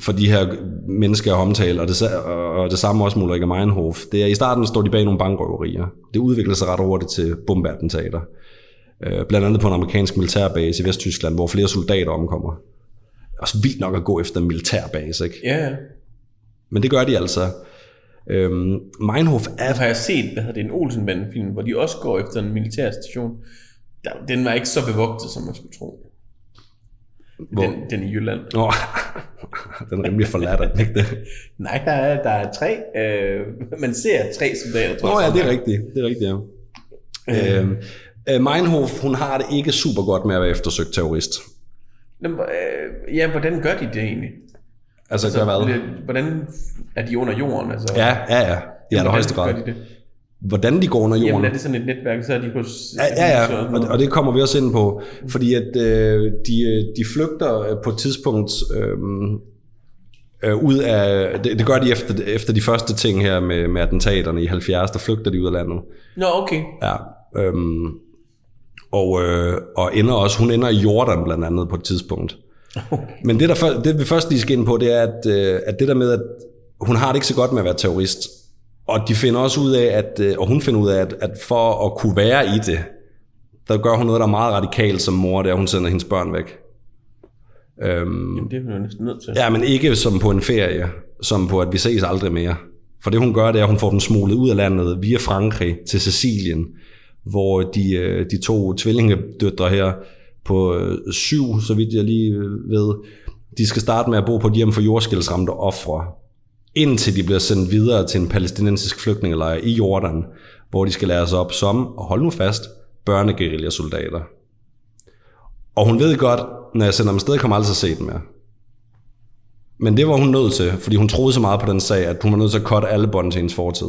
for de her mennesker jeg omtaler, og det, og det samme også med Ulrike Meinhof, det er i starten står de bag nogle bankrøverier. Det udvikler sig ret hurtigt til bombeattentater. Øh, blandt andet på en amerikansk militærbase i Vesttyskland, hvor flere soldater omkommer. Også vildt nok at gå efter en militærbase, ikke? Ja, ja. Men det gør de altså. Øhm, Meinhof er... Har jeg set, hvad hedder det, en Olsenbanden film, hvor de også går efter en militær station. Der, den var ikke så bevogtet, som man skulle tro. Hvor- Den, den i Jylland. Nå, den er rimelig forladt, er den ikke det? Nej, der er, der er tre. Øh, man ser tre soldater, tror Nå jeg. ja, det er rigtigt. Det er rigtigt, ja. Øhm, øh, Meinhof, hun har det ikke super godt med at være eftersøgt terrorist. Nå, men, øh, ja, hvordan gør de det egentlig? Altså, gør hvad? Hvordan er de under jorden? Altså, Ja, ja, ja. I allerhøjeste grad. Gør de det? Hvordan de går under jorden. Jamen er det sådan et netværk, så er de hos... Ja, ja, ja. Og, og det kommer vi også ind på, fordi at øh, de, øh, de flygter øh, på et tidspunkt øh, øh, ud af, det, det gør de efter, efter de første ting her med, med attentaterne i 70, der flygter de ud af landet. Nå, okay. Ja, øhm, og, øh, og ender også, hun ender i Jordan blandt andet på et tidspunkt. Men det, der, før- det vi først lige skal ind på, det er, at, øh, at det der med, at hun har det ikke så godt med at være terrorist. Og de finder også ud af, at, øh, og hun finder ud af, at, at for at kunne være i det, der gør hun noget, der er meget radikalt som mor, det er, at hun sender hendes børn væk. Øhm, Jamen, det er vi jo næsten nødt til. Ja, men ikke som på en ferie, som på, at vi ses aldrig mere. For det hun gør, det er, at hun får dem smuglet ud af landet via Frankrig til Sicilien, hvor de, øh, de to tvillingedøtre her på øh, syv, så vidt jeg lige øh, ved, de skal starte med at bo på et hjem for jordskældsramte ofre, indtil de bliver sendt videre til en palæstinensisk flygtningelejr i Jordan, hvor de skal lære sig op som, og hold nu fast, børneguerillasoldater. Og hun ved godt, når jeg sender dem afsted, kommer jeg aldrig til at se dem mere. Men det var hun nødt til, fordi hun troede så meget på den sag, at hun var nødt til at cutte alle bånd til hendes fortid.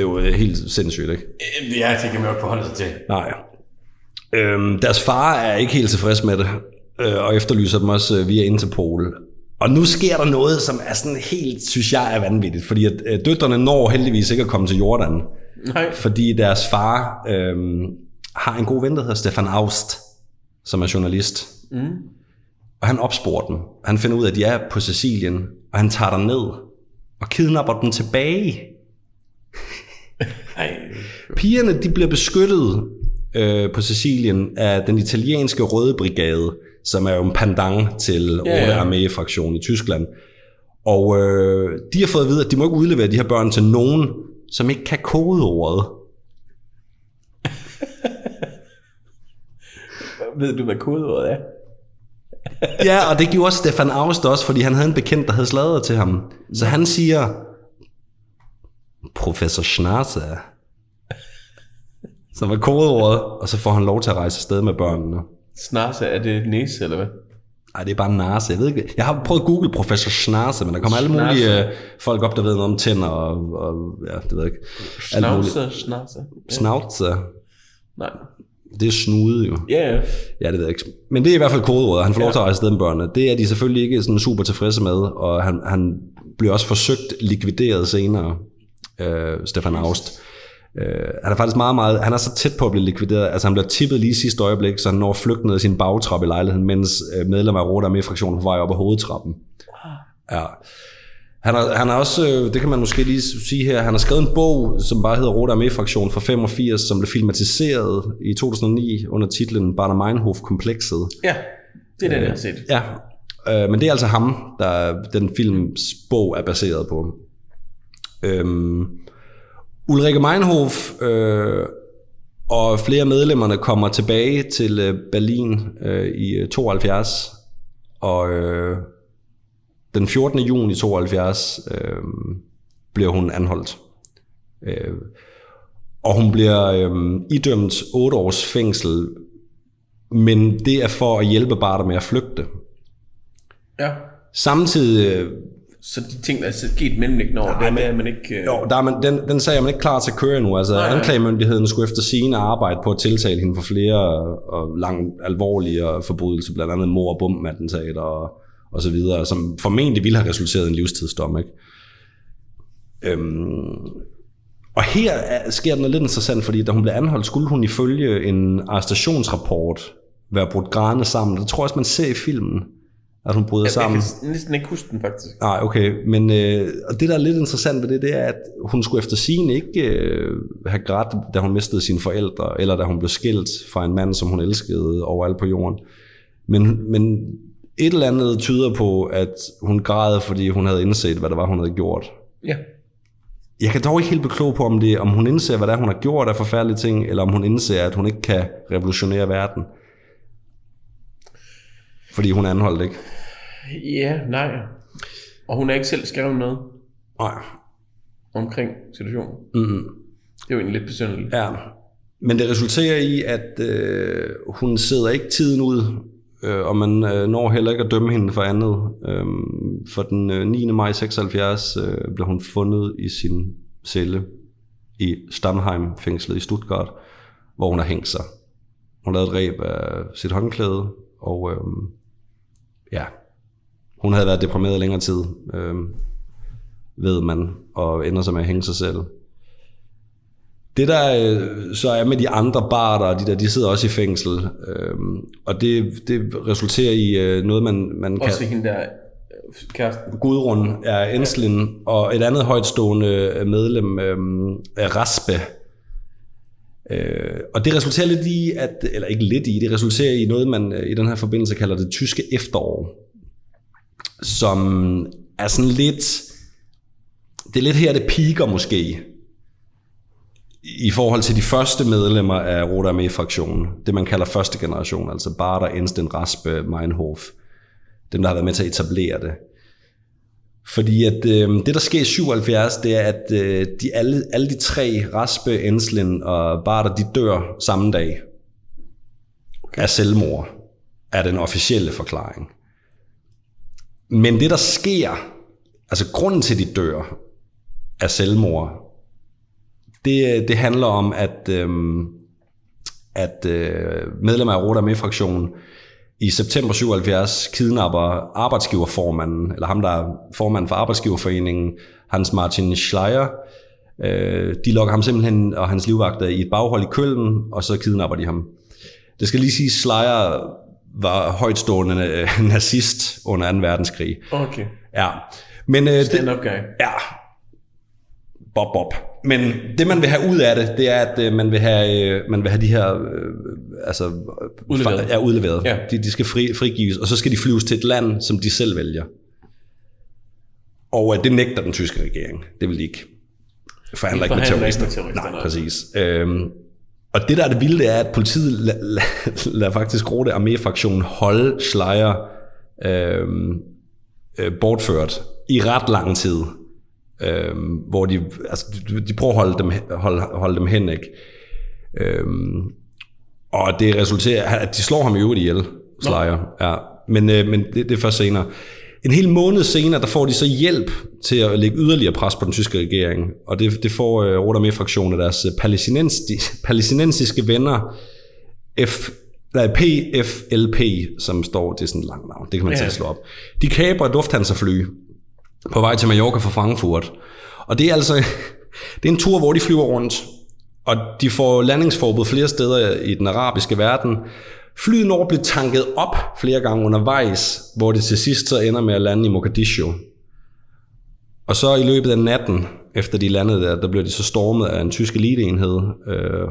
Det er jo øh, helt sindssygt, ikke? Ja, det kan man jo ikke forholde sig til. Nej. Øhm, deres far er ikke helt tilfreds med det, øh, og efterlyser dem også øh, via Interpol. Og nu sker der noget, som er sådan helt, synes jeg, er vanvittigt. Fordi at, øh, døtrene når heldigvis ikke at komme til Jordan. Nej. Fordi deres far øh, har en god ven, der hedder Stefan Aust, som er journalist. Mm. Og han opsporer dem. Han finder ud af, at de er på Sicilien, og han tager dem ned og kidnapper dem tilbage. Nej. Pigerne de bliver beskyttet øh, på Sicilien af den italienske Røde Brigade, som er jo en pendant til Ja, ja. Armee-fraktionen i Tyskland. Og øh, de har fået at vide, at de må ikke udlevere de her børn til nogen, som ikke kan kodeordet. Ved du, hvad kodeordet er? Ja, og det gjorde Stefan Aust også, fordi han havde en bekendt, der havde sladret til ham. Så han siger, Professor Schnase, som er kodeordet, og så får han lov til at rejse afsted med børnene. Snarse, er det næse, eller hvad? Nej, det er bare nase. Jeg ved ikke. Jeg har prøvet at google professor Schnase, men der kommer alle mulige Schnase. øh, folk op, der ved noget om tænder og, og ja, det ved jeg ikke. Alt muligt. Snavse, snarse. Ja. Schnauze. Nej. Det er snude jo. Ja, ja. Ja, det ved jeg ikke. Men det er i hvert fald kodeordet. Han får lov til at rejse afsted med børnene. Det er de selvfølgelig ikke sådan super tilfredse med, og han, han bliver også forsøgt likvideret senere, øh, Stefan Aust. Øh, han er faktisk meget, meget, han er så tæt på at blive likvideret, altså han bliver tippet lige sidste øjeblik, så han når at flygte ned i sin bagtrappe i lejligheden, mens øh, medlemmer af Rote Armee-fraktionen er på vej op ad hovedtrappen. Ja. Han har, han har også, øh, det kan man måske lige sige her, han har skrevet en bog, som bare hedder Rote Armee-fraktion fra 85, som blev filmatiseret i 2009 under titlen Bader Meinhof-komplekset. Ja, det er den, jeg har set. Ja, øh, men det er altså ham, der den films bog er baseret på. Øhm, Ulrike Meinhof øh, og flere medlemmerne kommer tilbage til øh, Berlin øh, i øh, 72, og øh, den 14. juni 72 øh, bliver hun anholdt. Øh, og hun bliver øh, idømt 8 års fængsel, men det er for at hjælpe Barter med at flygte. Ja. Samtidig, øh, Så de ting, der er sket mellemliggende over, det er man ikke... Øh... jo, der er man, den, den sag er man ikke klar til at køre nu. Altså, Nej, nej. anklagemyndigheden skulle efter sine arbejde på at tiltale hende for flere og lang, alvorlige forbrydelser, blandt andet mor- og bombeattentater og, og så videre, som formentlig ville have resulteret i en livstidsdom. Ikke? Øhm, og her er, sker noget lidt interessant, fordi da hun blev anholdt, skulle hun ifølge en arrestationsrapport være brudt grædende sammen. Det tror jeg også, man ser i filmen, at hun bryder Jeg, jeg sammen. kan næsten ikke huske den, faktisk. Nej, okay. Men øh, og det, der er lidt interessant ved det, det er, at hun skulle efter sin ikke øh, have grædt, da hun mistede sine forældre, eller da hun blev skilt fra en mand, som hun elskede overalt på jorden. Men, men et eller andet tyder på, at hun græd, fordi hun havde indset, hvad det var, hun havde gjort. Ja. Jeg kan dog ikke helt beklog på, om, det, om hun indser, hvad det er, hun har gjort af forfærdelige ting, eller om hun indser, at hun ikke kan revolutionere verden. Fordi hun er anholdt, ikke? Ja, nej. Og hun har ikke selv skrevet noget Nej. omkring situationen. Mm-hmm. Det er jo egentlig lidt besynderligt. Ja. Men det resulterer i, at øh, hun sidder ikke tiden ud, øh, og man øh, når heller ikke at dømme hende for andet. Øh, for den øh, 9. maj 76 øh, blev hun fundet i sin celle i Stammheim-fængslet i Stuttgart, hvor hun har hængt sig. Hun lavede et ræb af sit håndklæde, og øh, ja, hun havde været deprimeret længere tid, øh, ved man, og ender sig med at hænge sig selv. Det der øh, så er med de andre barter, de der, de sidder også i fængsel, øh, og det, det resulterer i øh, noget, man, man kan... Også hende der øh, kæresten. Gudrun er Enslin, og et andet højtstående medlem øh, er Raspe. Øh, og det resulterer lidt i, at, eller ikke lidt i, det resulterer i noget, man øh, i den her forbindelse kalder det tyske efterår, som er sådan lidt, det er lidt her, det piker måske, i forhold til de første medlemmer af Rote Armee-fraktionen, det man kalder første generation, altså Barter, Ensten, Raspe, Meinhof, dem der har været med til at etablere det. Fordi at øh, det, der sker i 77, det er, at øh, de, alle, alle de tre, Raspe, Enslin og Barter, de dør samme dag af selvmord, er den officielle forklaring. Men det, der sker, altså grunden til, at de dør af selvmord, det, det handler om, at, øhm, at øh, medlemmer af Rote Armee-fraktionen i september 77 kidnapper arbejdsgiverformanden, eller ham, der er formand for arbejdsgiverforeningen, Hans Martin Schleier. Øh, de lokker ham simpelthen og hans livvagter i et baghold i Køln, og så kidnapper de ham. Det skal lige sige, Schleier var højtstående øh, nazist under 2. verdenskrig. Okay. Ja. Men, øh, Stand-up guy. Ja. Bob, bob. Men det, man vil have ud af det, det er, at øh, man vil have, øh, man vil have de her... Øh, altså, Udleveret. Ja, udleveret. Ja. De, de skal fri, frigives, og så skal de flyves til et land, som de selv vælger. Og øh, det nægter den tyske regering. Det vil de ikke. Forhandler ikke med forhandler ikke terrorister. med terrorister, Nej, præcis. Øhm, og det, der er det vilde, det er, at politiet lader la, la faktisk Rote Armee-fraktionen holde Schleier øhm, øh, bortført i ret lang tid. Øhm, hvor de, altså, de, de prøver at holde dem, holde, holde dem hen, ikke? Øhm, og det resulterer, at de slår ham i øvrigt ihjel, Slayer. Ja. Men, øh, men det, det er først senere. En hel måned senere, der får de så hjælp til at lægge yderligere pres på den tyske regering. Og det, det får øh, Roter med fraktionen af deres øh, palæstinensi- palæstinensiske venner, F, nej, PFLP, som står, det er sådan et langt navn, det kan man Ja. ja. slå op. De kaber et lufthansa-fly på vej til Mallorca fra Frankfurt. Og det er altså det er en tur, hvor de flyver rundt, og de får landingsforbud flere steder i den arabiske verden. Flyet når blive tanket op flere gange undervejs, hvor det til sidst så ender med at lande i Mogadishu. Og så i løbet af natten, efter de landede der, der blev de så stormet af en tysk eliteenhed. Øh,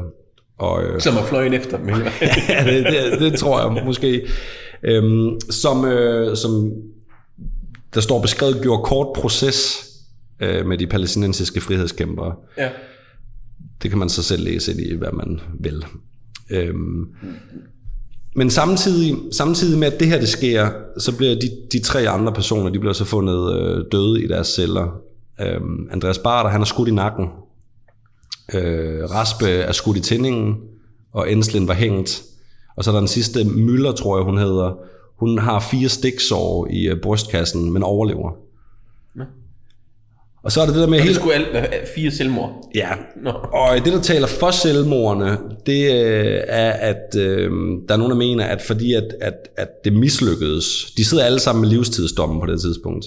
og, øh, Som er fløjen efter dem. ja, det, det, det tror jeg måske. Øhm, som, øh, som der står beskrevet, gjorde kort proces øh, med de palæstinensiske frihedskæmpere. ja. Det kan man så selv læse ind i, hvad man vil. Øhm, men samtidig, samtidig med, at det her det sker, så bliver de, de tre andre personer, de bliver så fundet øh, døde i deres celler. Øhm, Andreas Barter, han er skudt i nakken. Øh, Raspe er skudt i tændingen, og Enslin var hængt. Og så er der den sidste, Møller, tror jeg, hun hedder. Hun har fire stiksår i øh, brystkassen, men overlever. Og så er det det der med Det hele... skulle alt være fire selvmord. Ja, Nå. og det, der taler for selvmordene, det øh, er, at øh, der er nogen, der mener, at fordi at, at, at det mislykkedes, de sidder alle sammen med livstidsdommen på det tidspunkt,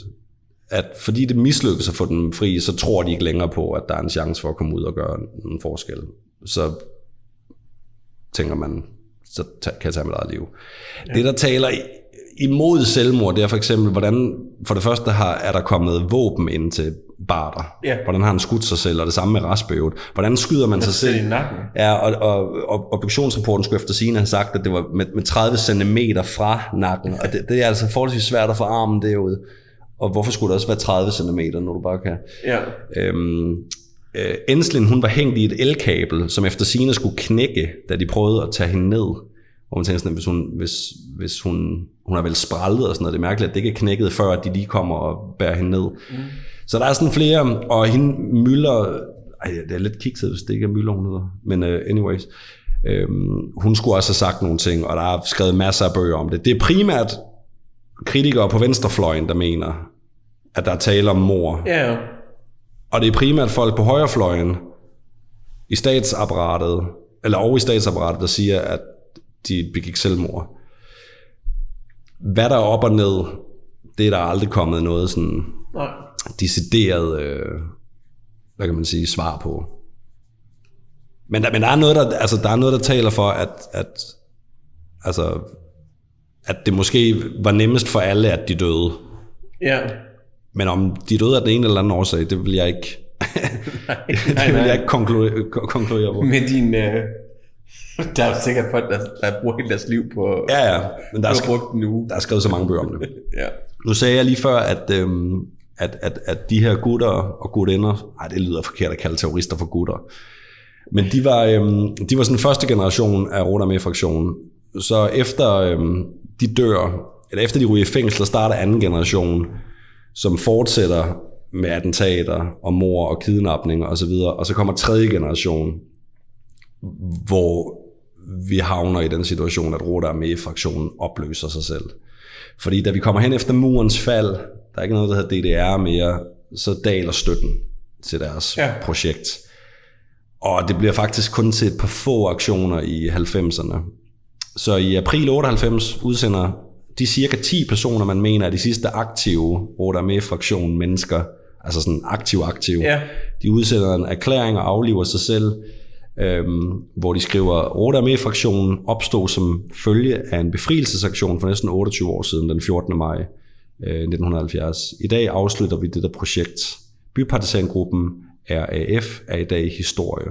at fordi det mislykkedes at få dem fri, så tror de ikke længere på, at der er en chance for at komme ud og gøre en forskel. Så tænker man, så kan jeg tage mit eget liv. Ja. Det, der taler imod selvmord, det er for eksempel, hvordan for det første har, er der kommet våben ind til Barter. Ja. Hvordan har han skudt sig selv, og det samme med Rasbøvet. Hvordan skyder man sig selv i nakken. Ja, og, og, og obduktionsrapporten skulle efter sigende have sagt, at det var med, med 30 cm fra nakken, og det, det er altså forholdsvis svært at få armen derud. Og hvorfor skulle det også være 30 cm, når du bare kan? Ja. Øhm, øh, Enslin, hun var hængt i et elkabel, som efter sine skulle knække, da de prøvede at tage hende ned. Hvor man tænker sådan, at hvis hun, hvis, hvis hun, hun er vel spraldet og sådan noget, det er mærkeligt, at det ikke er knækket, før at de lige kommer og bærer hende ned. Mm. Så der er sådan flere, og hende Møller, ej, det er lidt kikset, hvis det ikke er Møller, hun hedder, men uh, anyways, øhm, hun skulle også have sagt nogle ting, og der er skrevet masser af bøger om det. Det er primært kritikere på venstrefløjen, der mener, at der er tale om mor. Ja, ja. Og det er primært folk på højrefløjen i statsapparatet, eller over i statsapparatet, der siger, at de begik selvmord. Hvad der er op og ned, det er der aldrig kommet noget sådan Nej. decideret, øh, hvad kan man sige, svar på. Men der, men der er noget, der, altså, der er noget, der taler for, at, at, altså, at det måske var nemmest for alle, at de døde. Ja. Men om de døde af den ene eller anden årsag, det vil jeg ikke, Nej, det nej, vil jeg nej. ikke konkludere, konkludere på. Med din... Øh, der er jo sikkert folk, der, der bruger hele deres liv på, Ja, ja, men der er, den uge. der er skrevet så mange bøger om det. Ja. Nu sagde jeg lige før, at, øhm, at, at, at de her gutter og gutinder, ej det lyder forkert at kalde terrorister for gutter, men de var, øhm, de var sådan første generation af Rotarmé-fraktionen. Så efter øhm, de dør, eller efter de ryger i fængsel, starter anden generation, som fortsætter med attentater og mor og kidnapninger osv., og så kommer tredje generation, hvor vi havner i den situation, at Rotarmé-fraktionen opløser sig selv. Fordi da vi kommer hen efter murens fald, der er ikke noget, der hedder DDR mere, så daler støtten til deres Ja. projekt. Og det bliver faktisk kun til et par få aktioner i 90'erne. Så i april 98 udsender de cirka 10 personer, man mener er de sidste aktive Rotarmé-fraktion mennesker, altså sådan aktiv aktiv, Ja. de udsender en erklæring og afliver sig selv, øhm, hvor de skriver, Rotarmé-fraktionen opstod som følge af en befrielsesaktion for næsten 28 år siden, den 14. maj øh, 1970. I dag afslutter vi dette projekt. Bypartisangruppen RAF er i dag historie.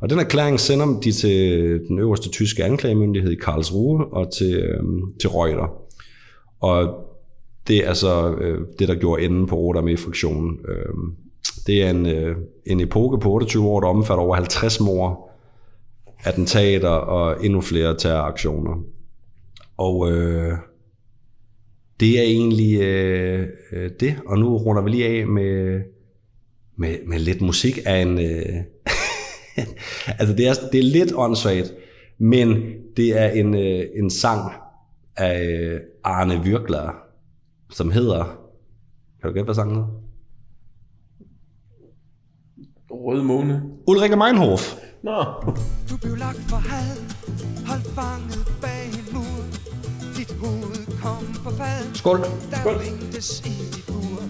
Og den erklæring sender de til den øverste tyske anklagemyndighed i Karlsruhe og til, øh, til Reuter. Og det er så øh, det, der gjorde enden på Rotarmé-fraktionen. Øhm, det er en, øh, en epoke på 28 år, der omfatter over 50 mor, attentater og endnu flere terroraktioner. Og øh, det er egentlig øh, øh, det. Og nu runder vi lige af med, med, med lidt musik af en... Øh, altså det er, det er lidt åndssvagt, men det er en, øh, en sang af øh, Arne Virkler, som hedder... Kan du gætte, hvad sangen hedder? Røde måne. Ulrike Meinhof. Nå. Du blev lagt for had, holdt fanget bag en mur. Dit hoved kom på fad, Skål. der ringtes i dit bur.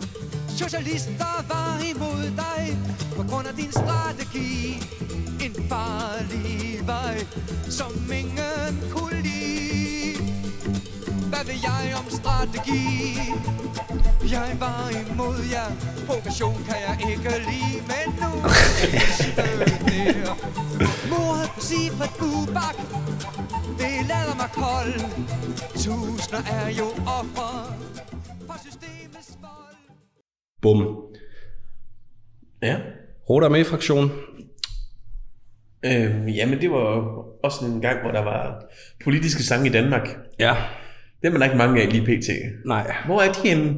Socialister var imod dig, på grund af din strategi. En farlig vej, som ingen kunne. Hvad ved jeg om strategi? Jeg var imod jer, progression kan jeg ikke lide, men nu er det der. Mordet på Bubak, det lader mig kold. Tusinder er jo offer for systemets vold. Bum. Ja. Rotarmé-fraktion. Øhm, jamen, det var også en gang, hvor der var politiske sange i Danmark. Ja. Det er man ikke mange af lige pt. Nej. Hvor er de henne?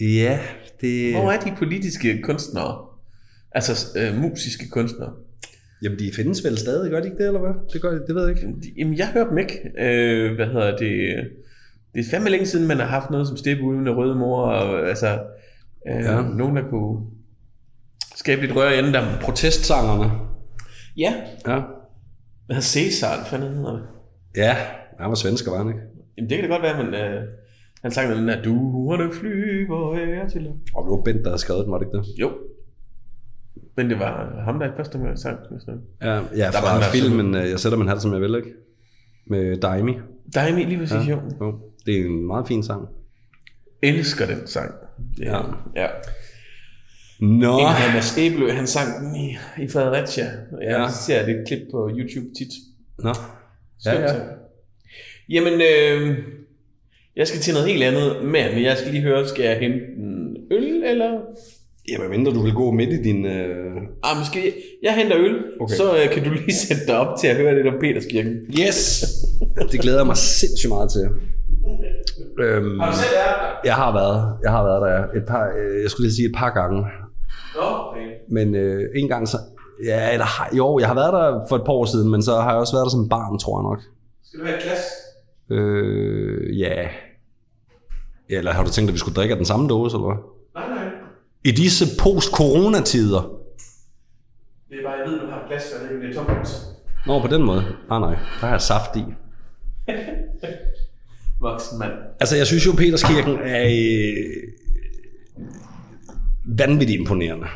Ja, det... Hvor er de politiske kunstnere? Altså øh, musiske kunstnere. Jamen, de findes vel stadig, gør de ikke det, eller hvad? Det gør de, det ved jeg ikke. Jamen, jeg hører dem ikke. Øh, hvad hedder det? Det er fandme længe siden, man har haft noget som Steppe uden af røde mor, og altså, øh, Ja. nogen, der kunne skabe lidt røre i enden der. Protestsangerne. Ja, Ja. hvad hedder Cæsar, hvad fanden hedder det? Ja, han var svensker, var han ikke? Jamen, det kan da godt være, men øh, han sang den der, du må det flyver her til. Og det var Bent, der havde skrevet den, var det ikke det? Jo. Men det var ham, der i første omgang sang. Sådan. Ja, ja Der var fra der filmen, øh, jeg sætter min hat, som jeg vil, ikke? Med Daimi. Der er lige præcis, ja. jo. Jo. Det er en meget fin sang. Elsker den sang. Det, Ja. ja. Nå, En af Mads Æblø, han sang den i, i Fredericia. Jeg Ja. ser det klip på YouTube tit. nå. Ja, ja. Jamen, øh, jeg skal til noget helt andet, men jeg skal lige høre, skal jeg hente en øl, eller... Ja, hvad mindre du vil gå midt i din... Øh... Ah, måske jeg henter øl, Okay. så øh, kan du lige sætte dig op til at høre lidt om Peterskirken. Yes! Det glæder jeg mig sindssygt meget til. Øhm, Har du selv været der? jeg har været, jeg har været der et par, øh, jeg skulle lige sige et par gange, okay. men øh, en gang så, ja, eller, har- jo, jeg har været der for et par år siden, men så har jeg også været der som barn, tror jeg nok. Skal du have et glas? Øh, ja. Eller har du tænkt, at vi skulle drikke af den samme dåse, eller hvad? Nej, nej. I disse post-corona-tider. Det er bare, jeg ved, du har et glas, og det er tomt. Nå, på den måde. Nej, nej. Der har jeg saft i. Voksen mand. Altså, jeg synes jo, Peterskirken er øh, vanvittigt imponerende.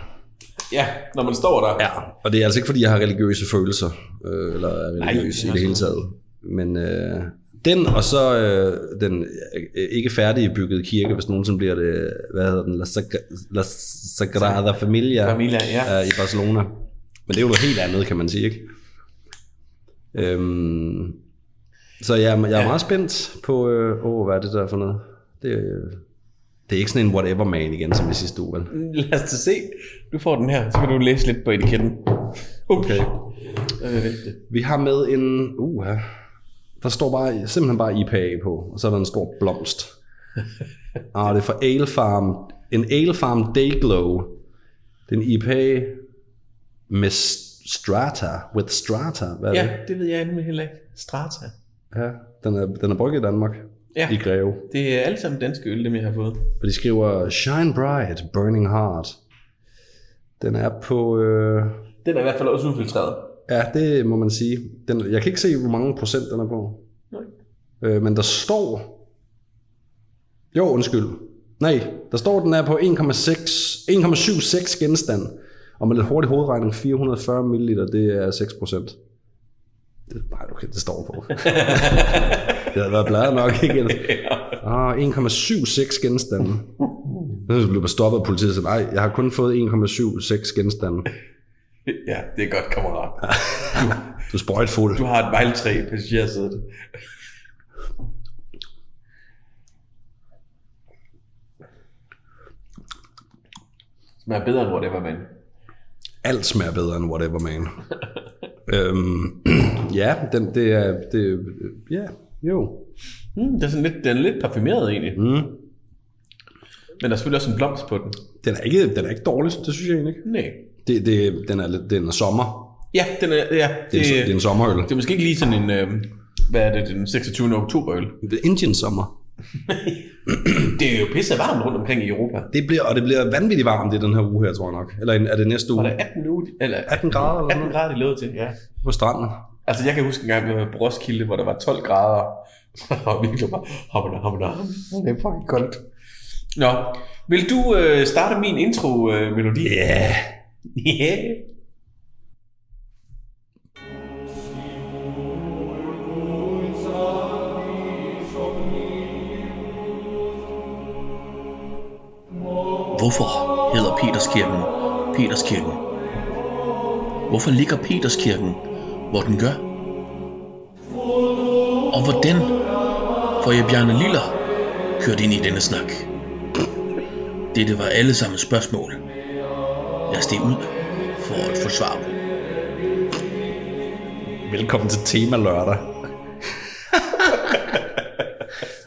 Ja, når man står der. Ja, og det er altså ikke, fordi jeg har religiøse følelser, øh, eller er religiøs Nej, i det hele taget. Men øh, den, og så øh, den øh, ikke færdige byggede kirke, hvis nogensinde bliver det, hvad hedder den, La, Sag- La Sagrada Familia, Familia, ja. øh, i Barcelona. Men det er jo noget helt andet, kan man sige, ikke? Øhm, så jeg, er- jeg er Ja. meget spændt på, øh, åh, hvad er det der for noget? Det, øh, det er ikke sådan en whatever man igen, som i sidste uge, vel? Lad os da se. Du får den her, så kan du læse lidt på etiketten. Okay. Jeg vil vente det. Vi har med en... Uh, der står bare, simpelthen bare IPA på, og så er der en stor blomst. ah, det er fra Ale Farm. En Ale Farm Dayglow. Det er en IPA med strata. With strata. Hvad er Ja, det? det ved jeg nemlig heller ikke. Strata. Ja, den er, den er brygget i Danmark. Ja. I Greve. Det er alle sammen danske øl, dem jeg har fået. Og de skriver, Shine Bright, Burning Heart. Den er på... Øh, Den er i hvert fald også ufiltreret. Ja, det må man sige. Den, jeg kan ikke se, hvor mange procent den er på. Nej. Øh, men der står... Jo, undskyld. Nej, der står, den er på 1,6 1,76 genstand. Og med lidt hurtig hovedregning, 440 ml, det er 6 procent. Det, nej, okay, det står på. det havde været bladet nok, ikke? Ah, 1,76 genstande. Så blev jeg stoppet af politiet og sagde, nej, jeg har kun fået 1,76 genstande. Ja, det er godt, kammerat. Du er sprøjtfuld. Du har et vejletræ i passagersædet. Smager bedre end whatever, man. alt smager bedre end whatever, man. øhm, ja, den, det er, det, ja, jo. Mm, det er sådan lidt, den er lidt parfumeret egentlig. Mm. Men der er selvfølgelig også en blomst på den. Den er ikke, den er ikke dårlig, det synes jeg egentlig ikke. Nej. Det, det, den, er, lidt- den er sommer. Ja, den er, ja, Det er, det, det er en sommerøl. det er måske ikke lige sådan en, øh, hvad er det, den 26. oktoberøl. Det er Indian sommer. Det er jo pisse varmt rundt omkring i Europa. Det bliver, og det bliver vanvittigt varmt i den her uge her, tror jeg nok. Eller er det næste uge der er 18 uge, eller 18 grader eller 18 noget? grader, de lavede til, ja. på stranden. Altså, jeg kan huske en gang, vi var på Roskilde, hvor der var 12 grader. og virkelig bare, hammer hammer Det er fucking koldt. Nå, vil du øh, starte min intro-melodi? Ja. Yeah. Yeah. Hvorfor hedder Peterskirken Peterskirken? Hvorfor ligger Peterskirken, hvor den gør? Og hvordan får jeg Bjarne Liller kørt ind i denne snak? Dette var alle sammen spørgsmål. Jeg steg ud for at få svar på. Velkommen til Tema Lørdag.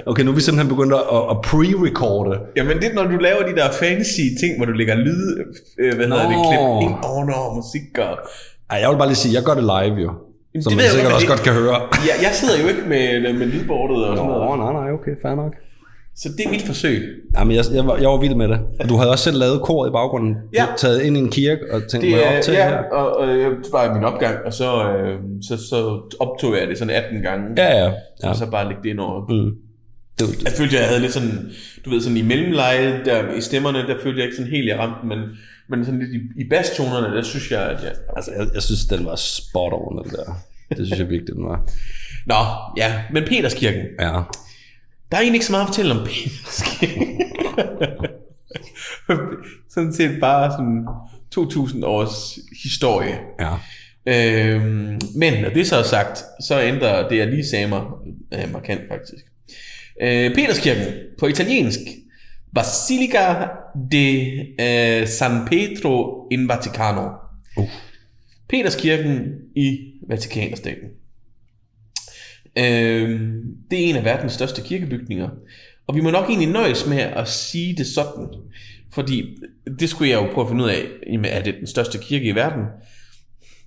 okay, nu er vi simpelthen begyndt at, at pre-recorde. Jamen, det er, når du laver de der fancy ting, hvor du lægger lyd, øh, hvad hedder det, Nå. klip ind over musik og... Ej, jeg vil bare lige sige, jeg gør det live jo. Jamen, Som det man ved jeg sikkert godt, også men godt kan høre. Ja, jeg sidder jo ikke med, med lydbordet og sådan Nå, noget. nej, nej, okay, fair nok. Så det er mit forsøg. Jamen, jeg, jeg, var, jeg var vild med det. Og du havde også selv lavet kor i baggrunden. Ja. Du taget ind i en kirke og tænkt Det mig op til ja, her. og, og jeg bare min opgang, og så, øh, så, så optog jeg det sådan 18 gange. Ja, ja. ja. Og så bare lægge det ind over. Mm. Det, Jeg følte, jeg havde lidt sådan, du ved, sådan i mellemleje, der i stemmerne, der følte jeg ikke sådan helt, jeg ramte, men, men sådan lidt i, i basstonerne, der synes jeg, at jeg... altså, jeg, jeg synes, den var spot on, den der. Det synes jeg virkelig, den var. Nå, ja, men Peterskirken, Ja. Der er egentlig ikke så meget at fortælle om Kirke. sådan set bare sådan 2000 års historie. Ja. Øhm, men når det så er sagt, så ændrer det, jeg lige sagde mig, øh, markant faktisk. Øh, Peterskirken på italiensk, Basilica de øh, San Pedro in Vaticano. Uh. Peterskirken i Vatikanerstaten. Øh, det er en af verdens største kirkebygninger. Og vi må nok egentlig nøjes med at sige det sådan. Fordi det skulle jeg jo prøve at finde ud af. Jamen, er det den største kirke i verden?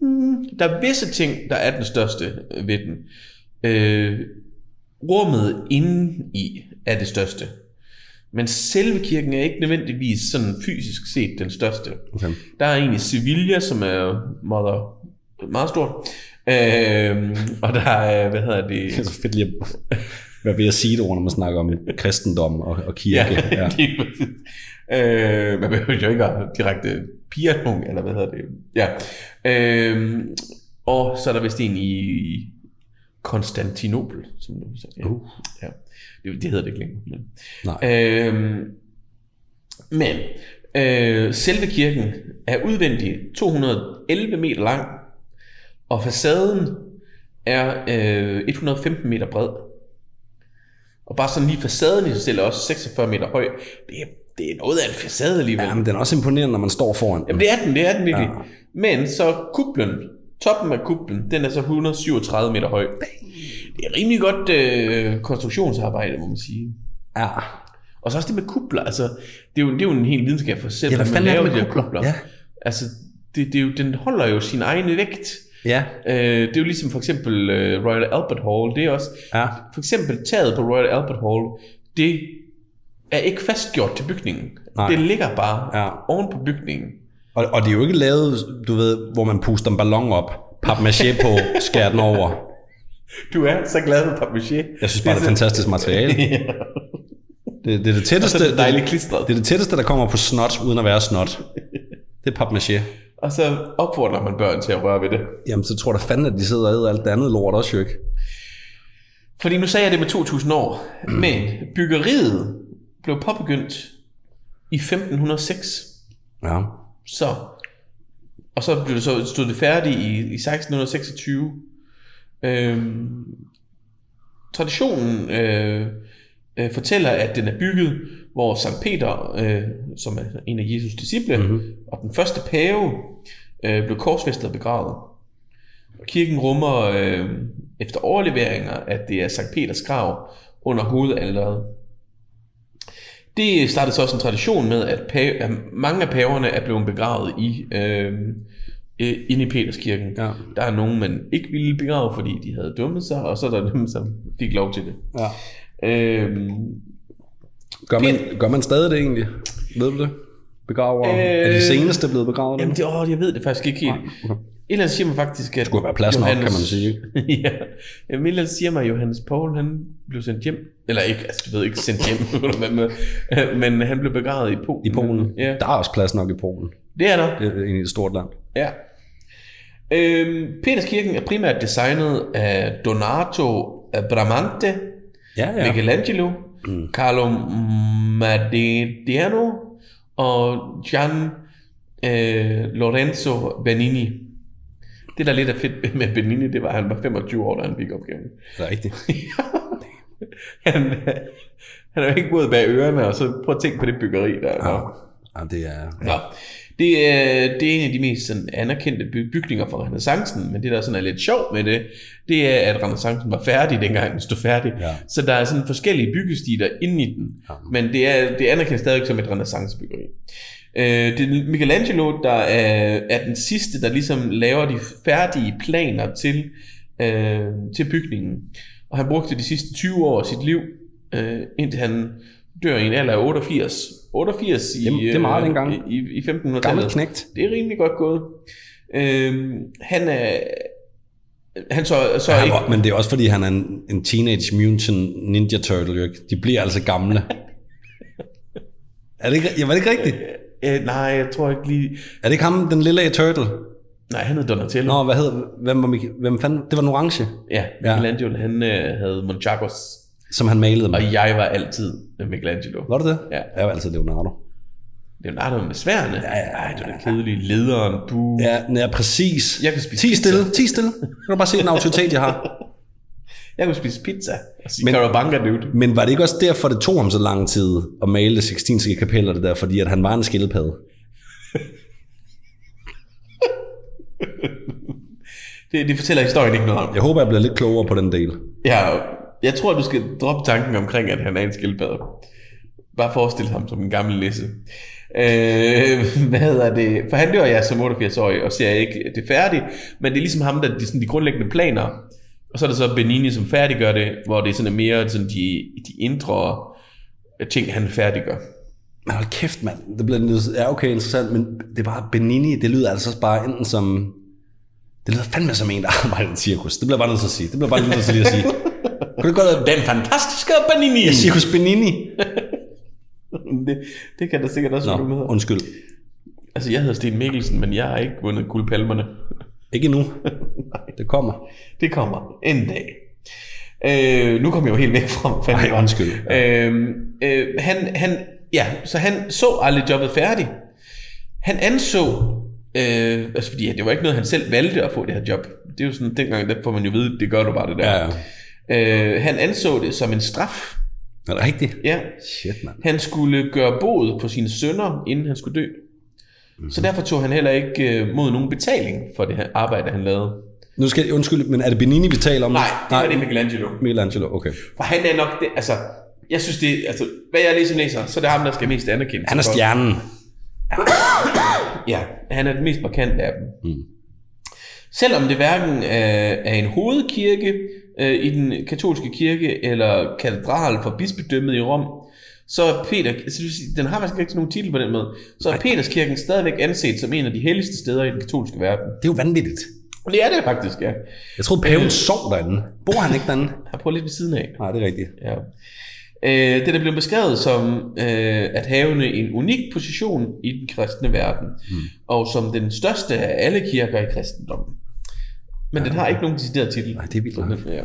Hmm, der er visse ting, der er den største øh, ved den. Øh, rummet inde i er det største. Men selve kirken er ikke nødvendigvis sådan fysisk set den største. Okay. Der er egentlig Sevilla, som er meget, meget stor. Øh, og der er, hvad hedder det? Det er så fedt lige at være ved at sige det ord, når man snakker om kristendom og, og kirke. Ja, lige præcis. Øh, man behøver jo ikke at direkte piatung, eller hvad hedder det? Ja. Øh, og så er der vist en i Konstantinopel, som du sagde. Ja. Uh. ja. Det, det hedder det ikke længere. Men. Nej. Øh, men øh, selve kirken er udvendig 211 meter lang, og facaden er øh, 115 meter bred. Og bare sådan lige facaden i sig selv er også 46 meter høj. Det er, det er noget af en facade alligevel. Ja, men den er også imponerende, når man står foran den. Jamen det er den, det er den virkelig. Ja. Men så kuplen, toppen af kuplen, den er så 137 meter høj. Det er rimelig godt øh, konstruktionsarbejde, må man sige. Ja. Og så også det med kupler, altså, det er jo, det er jo en hel videnskab for selv, Ja, hvad man er det laver med de her kupler? Ja. Altså, det, det er jo, den holder jo sin egen vægt. Ja. Øh, det er jo ligesom for eksempel øh, Royal Albert Hall, det er også, Ja. for eksempel taget på Royal Albert Hall, det er ikke fastgjort til bygningen. Nej. Det ligger bare Ja. oven på bygningen. Og, og det er jo ikke lavet, du ved, hvor man puster en ballon op, papmaché på, skærer den over. Du er så glad for papmaché. Jeg synes bare, det er fantastisk materiale. Det, det er det tætteste, så er det klistret. Det er det tætteste, der kommer på snot, uden at være snot. Det er papmaché. Og så opfordrer man børn til at røre ved det. Jamen, så tror da fandme, at de sidder og æder alt det andet lort også, jo ikke? Fordi nu sagde jeg det med 2000 år, men byggeriet blev påbegyndt i 1506. Ja. Så, og så blev det så stod det færdigt i, i 1626. Øhm, traditionen øh, øh, fortæller, at den er bygget, hvor Sankt Peter, øh, som er en af Jesus disciple, mm-hmm. og den første pave, øh, blev korsfæstet og begravet. Og kirken rummer øh, efter overleveringer, at det er Sankt Peters grav under hovedalderet. Det startede så også en tradition med, at, pave, at mange af paverne er blevet begravet i øh, inde i Peterskirken. Ja. Der er nogen, man ikke ville begrave, fordi de havde dummet sig, og så er der dem, som fik lov til det. ja. Øh, Gør man, gør man stadig det egentlig? Ved du det? Begraver? Øh, er de seneste blevet begravet? jamen, det, åh, jeg ved det faktisk ikke helt. okay. Et eller andet siger mig faktisk, at... skulle være plads nok, kan man sige. ja. Jamen, et eller andet siger mig, at Johannes Paul, han blev sendt hjem. Eller ikke, altså du ved ikke sendt hjem, hvad med, men han blev begravet i Polen. I Polen? Ja, Der er også plads nok i Polen. det er der. Det er egentlig et stort land. Ja. Øhm, Peterskirken er primært designet af Donato Bramante, Ja, ja. Michelangelo, mm. Carlo Madiano og Gian øh, Lorenzo Benini. Det der lidt er fedt med Benini, det var, at han var 25 år, da han fik opgaven. Rigtigt. Han, han er jo ikke gået bag ørerne, og så prøv at tænke på det byggeri der. Ja. Ja. Ja, det er... Nå. Det er, det er en af de mest sådan, anerkendte by- bygninger fra renaissancen, men det der sådan er lidt sjovt med det, det er, at renaissancen var færdig, dengang den stod færdig. Ja. Så der er sådan forskellige byggestiler inde i den, Ja. men det er, det anerkendes stadig som et renaissancebyggeri. Øh, det er Michelangelo, der er, er den sidste, der ligesom laver de færdige planer til, øh, til bygningen. Og han brugte de sidste 20 år af sit liv, øh, indtil han dør i en alder af 88. 88 i, Jamen, det er meget øh, dengang. i, i 1500-tallet. Gammel knægt. Det er rimelig godt gået. Øhm, han er... Han så, så Ja, ikke... men det er også fordi, han er en, en Teenage Mutant Ninja Turtle, ikke? De bliver altså gamle. er det ikke, ja, var det ikke rigtigt? Øh, nej, jeg tror ikke lige... Er det ikke ham, den lille turtle? Nej, han hed Donatello. Nå, hvad hedder, hvem var, hvem fanden? Det var den orange. Ja, Ja. Michelangelo, han øh, havde Monchagos. Som han malede med. Og jeg var altid Michelangelo. Var det det? Ja. Jeg var altid Leonardo. Leonardo med sværene. Ja, ja, Ej, det var da kedeligt. Lederen, bu. Ja, ja præcis. Jeg kan spise Ti pizza. stille, ti stille. Kan du bare se den autoritet, jeg har. Jeg kunne spise pizza. Men- dude. Men var det ikke også derfor, det tog ham så lang tid at male det sextinske kapel og det der, fordi at han var en skildpadde? Det, det fortæller historien ikke noget om. Jeg håber, jeg bliver lidt klogere på den del. Ja, jeg tror, du skal droppe tanken omkring, at han er en skildpadde. Bare forestil ham som en gammel nisse. Øh, hvad hedder det? For han dør jeg som 88-årig, og ser ikke det færdigt. Men det er ligesom ham, der de, sådan, de grundlæggende planer. Og så er det så Benini, som færdiggør det, hvor det sådan er mere sådan de, de indre ting, han færdiggør. Men hold kæft, mand. Det bliver lidt, ja, okay, interessant, men det er bare Benini, det lyder altså bare enten som... Det lyder fandme som en, der arbejder i cirkus. Det bliver bare nødt til at sige. Det bliver bare nødt til at sige. Kunne det godt være Den fantastiske Benini! Cirkus Benini? det, det kan der sikkert også Nå, hedder. undskyld. Altså, jeg hedder Sten Mikkelsen, men jeg har ikke vundet guldpalmerne. Ikke endnu. Det kommer. Det kommer en dag. Øh, nu kommer jeg jo helt væk fra fanden Ej, det var. undskyld. Øh, øh, han, han, ja, så han så aldrig jobbet færdigt. Han anså, øh, altså fordi det var ikke noget, han selv valgte at få det her job. Det er jo sådan, dengang der får man jo vide, det gør du bare det der. Ja, ja. Øh, han anså det som en straf. Er det rigtigt? Ja, Shit, mand. han skulle gøre bod på sine sønner, inden han skulle dø. Så derfor tog han heller ikke øh, mod nogen betaling for det her arbejde, han lavede. Nu skal jeg, undskyld, men er det Benini, vi taler om? Nej, det var det Michelangelo. Michelangelo, okay. For han er nok det, altså, jeg synes det, altså, hvad jeg ligesom læser, så er det ham, der skal mest anerkendes. Han er stjernen. Ja, han er den mest markante af dem. Mm. Selvom det hverken er, er en hovedkirke øh, i den katolske kirke, eller katedral for bispedømmet i Rom, så er Peter, sige, den har faktisk ikke nogen titel på den måde, så er Peterskirken stadigvæk anset som en af de helligste steder i den katolske verden. Det er jo vanvittigt. Og det er det faktisk, ja. Jeg troede, paven sov derinde. Bor han ikke derinde? Jeg prøver lidt ved siden af. Nej, det er rigtigt. Ja. Øh, det er blevet beskrevet som øh, at have en unik position i den kristne verden, mm. og som den største af alle kirker i kristendommen. Men den har ikke nogen decideret titel. Nej, det er vildt nok. Ja.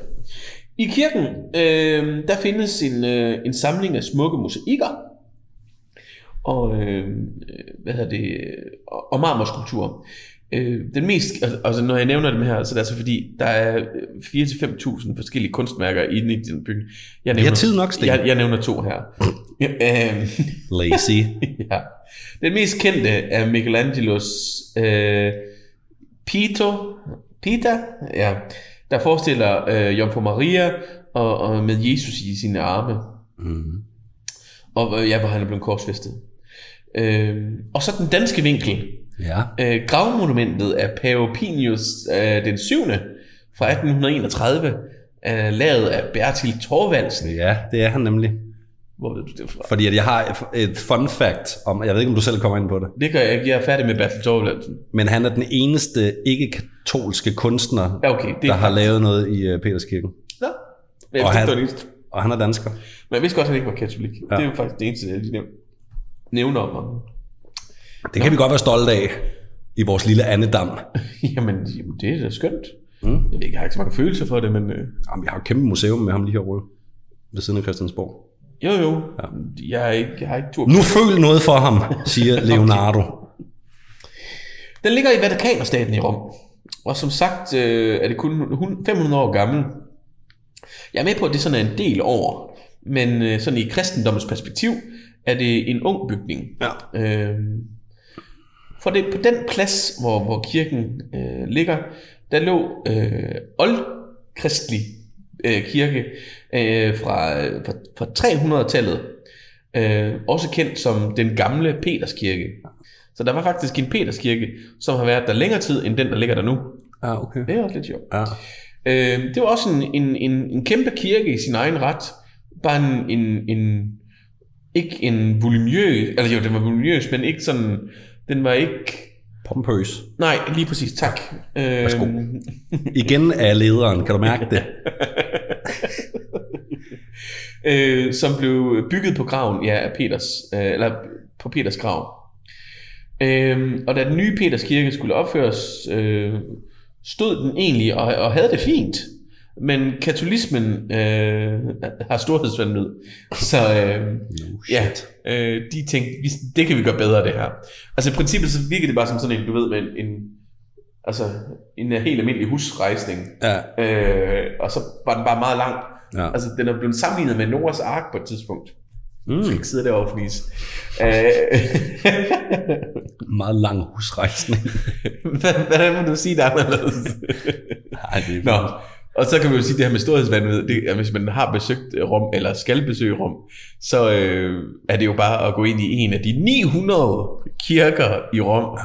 I kirken, øh, der findes en, øh, en samling af smukke mosaikker, og, øh, hvad hedder det, øh, og, og marmorskulpturer. Øh, den mest, altså, når jeg nævner dem her, så er det altså fordi, der er 4-5.000 forskellige kunstværker inde i den bygning. Jeg har tid nok, Sten. Jeg, jeg nævner to her. Øh, Lazy. ja. Den mest kendte er Michelangelos øh, Pito, Pita, ja, der forestiller øh, Jomfru Maria og, og med Jesus i sine arme. Mm. Og øh, ja, hvor han er blevet korsfæstet. Øh, og så den danske vinkel. Ja. Øh, gravmonumentet af Pave Pinius øh, den 7. fra 1831, er lavet af Bertil Thorvaldsen. Ja, det er han nemlig. Hvor ved du det fra? Fordi at jeg har et, fun fact om, jeg ved ikke, om du selv kommer ind på det, Det gør jeg ikke. Jeg er færdig med Bertil Thorvaldsen. men han er den eneste ikke-katolske kunstner, Ja, okay. Det der er har lavet noget i uh, Peterskirken. Nå. Men jeg Og han- det. Og han er dansker. Men jeg vidste godt, at han ikke var katolik. Ja. Det er jo faktisk det eneste, jeg lige nævner, om ham. Det kan vi godt være stolte af i vores lille andedam. jamen, jamen, det er da skønt. Mm. Jeg ved ikke, jeg har ikke så mange følelser for det, men øh, Jamen, jeg har et kæmpe museum med ham lige herovre ved siden af Christiansborg. Jo jo, ja. jeg, har ikke, jeg har ikke tur. Nu føl noget for ham, siger Leonardo. Den ligger i Vatikanerstaten i Rom. Og som sagt øh, er det kun hun- 500 år gammel. Jeg er med på, at det sådan er en del år. Men øh, sådan i kristendommens perspektiv er det en ung bygning. Ja. Øh, for det på den plads, hvor, hvor kirken øh, ligger, der lå øh, oldkristelig øh, kirke øh, fra, øh, fra, fra 300-tallet. Øh, også kendt som den gamle Peterskirke. Så der var faktisk en Peterskirke, som har været der længere tid, end den, der ligger der nu. Ja, okay. Det er også lidt sjovt. Ja. Øh, det var også en, en, en, en kæmpe kirke i sin egen ret. Bare en, en, en ikke en voluminøs, eller jo, den var voluminøs, men ikke sådan, den var ikke, Pompøs. nej, lige præcis, tak. Øh, Værsgo. Igen er lederen, kan du mærke det? øh, som blev bygget på graven, ja, af Peters, øh, eller på Peters grav. Øh, og da den nye Peters kirke skulle opføres, øh, stod den egentlig og, og havde det fint. Men katolismen øh, har storhedsvandvid. Så øh, ja, øh, de tænkte, vi, det kan vi gøre bedre det her. Altså i princippet så virker det bare som sådan en, du ved, med en, en altså en helt almindelig husrejsning. Ja. Øh, og så var den bare meget lang. Ja. Altså den er blevet sammenlignet med Noras ark på et tidspunkt. Mm. Du skal ikke sidde derovre og fnise. Øh, Meget lang husrejsning. Hvad- Hvordan må du sige det anderledes? Nej, det er Nå, og så kan man jo sige det her med storhedsvandvid, det er, hvis man har besøgt Rom, eller skal besøge Rom, så øh, er det jo bare at gå ind i en af de 900 kirker i Rom.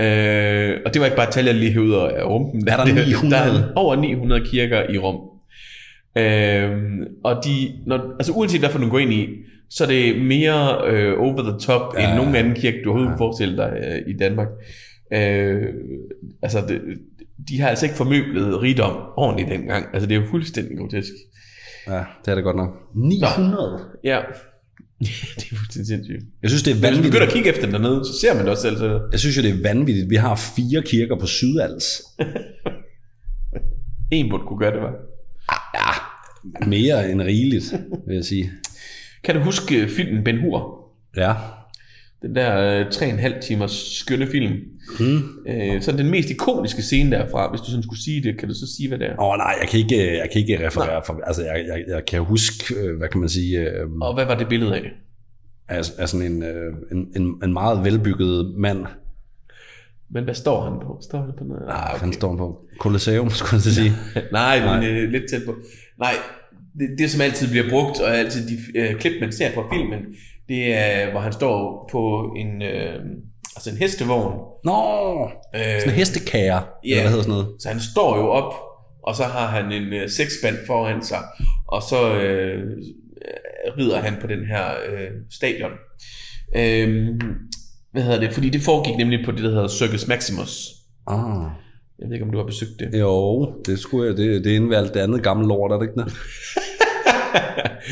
Øh, og det var ikke bare et tal, jeg lige hævede af rumpen. Er der Det- 900? Der er over 900 kirker i Rom. Øh, og de, når, altså uanset hvad for du går ind i, så er det mere øh, over the top, ja. End nogen anden kirke, du overhovedet ja. forestille dig øh, i Danmark. Øh, altså, det, de har altså ikke formøblet rigdom ordentligt dengang. Altså, det er jo fuldstændig grotesk. Ja, det er det godt nok. 900? Ja. det er fuldstændig sindssygt. Jeg synes, det er Hvis man vanvittigt. begynder at kigge efter den dernede, så ser man det også selv. Så Jeg synes jo, det er vanvittigt. Vi har fire kirker på Sydals. en burde kunne gøre det, var. Mere end rigeligt, vil jeg sige. Kan du huske øh, filmen Ben Hur? Ja. Den der øh, tre en halv timers skønne film. Mm. Øh, så den mest ikoniske scene derfra, hvis du sådan skulle sige det, kan du så sige, hvad det er? Åh oh, nej, jeg kan ikke, jeg kan ikke referere. For, altså, jeg, jeg, jeg kan huske, øh, hvad kan man sige, øh, Og hvad var det billede af? af, af sådan en, øh, en, en, en meget velbygget mand. Men hvad står han på? Står han på noget? Ah, Ah, okay. Han står på Colosseum, skulle jeg sige. Nej, men Nej. øh, lidt tæt på. Nej, det, det som altid bliver brugt, og altid de øh, klip, man ser fra filmen, det er, hvor han står på en, øh, altså en hestevogn. Nå, Øh, sådan en hestekære, Ja. eller hvad hedder sådan noget. Så han står jo op, og så har han en øh, seksband foran sig, og så øh, øh, rider han på den her øh, stadion. Øh, hvad hedder det? Fordi det foregik nemlig på det, der hedder Circus Maximus. Ah. Jeg ved ikke, om du har besøgt det. Jo, det skulle jeg. Det, det er det andet gamle lort, er det ikke det?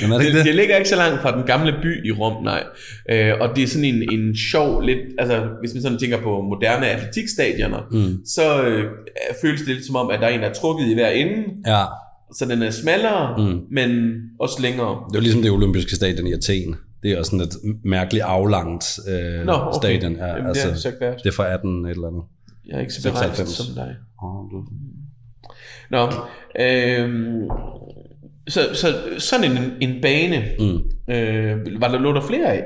Jamen, er det Det, det? det ligger ikke så langt fra den gamle by i Rom, nej. Øh, og det er sådan en, en sjov, lidt, altså hvis man sådan tænker på moderne atletikstadioner, Mm. så øh, føles det lidt som om, at der er en, der er trukket i hver ende, Ja, så den er smallere, Mm. men også længere. det var ligesom det olympiske stadion i Athen. Det er også sådan et mærkeligt aflangt øh, Nå, okay. stadion. Ja, Jamen, altså, det er så ikke værd. det er fra 18 et eller andet. Jeg er ikke så beregnet 96. som dig. Oh, Nå, øhm, så, så sådan en, en bane mm. øh, var der lå der flere af.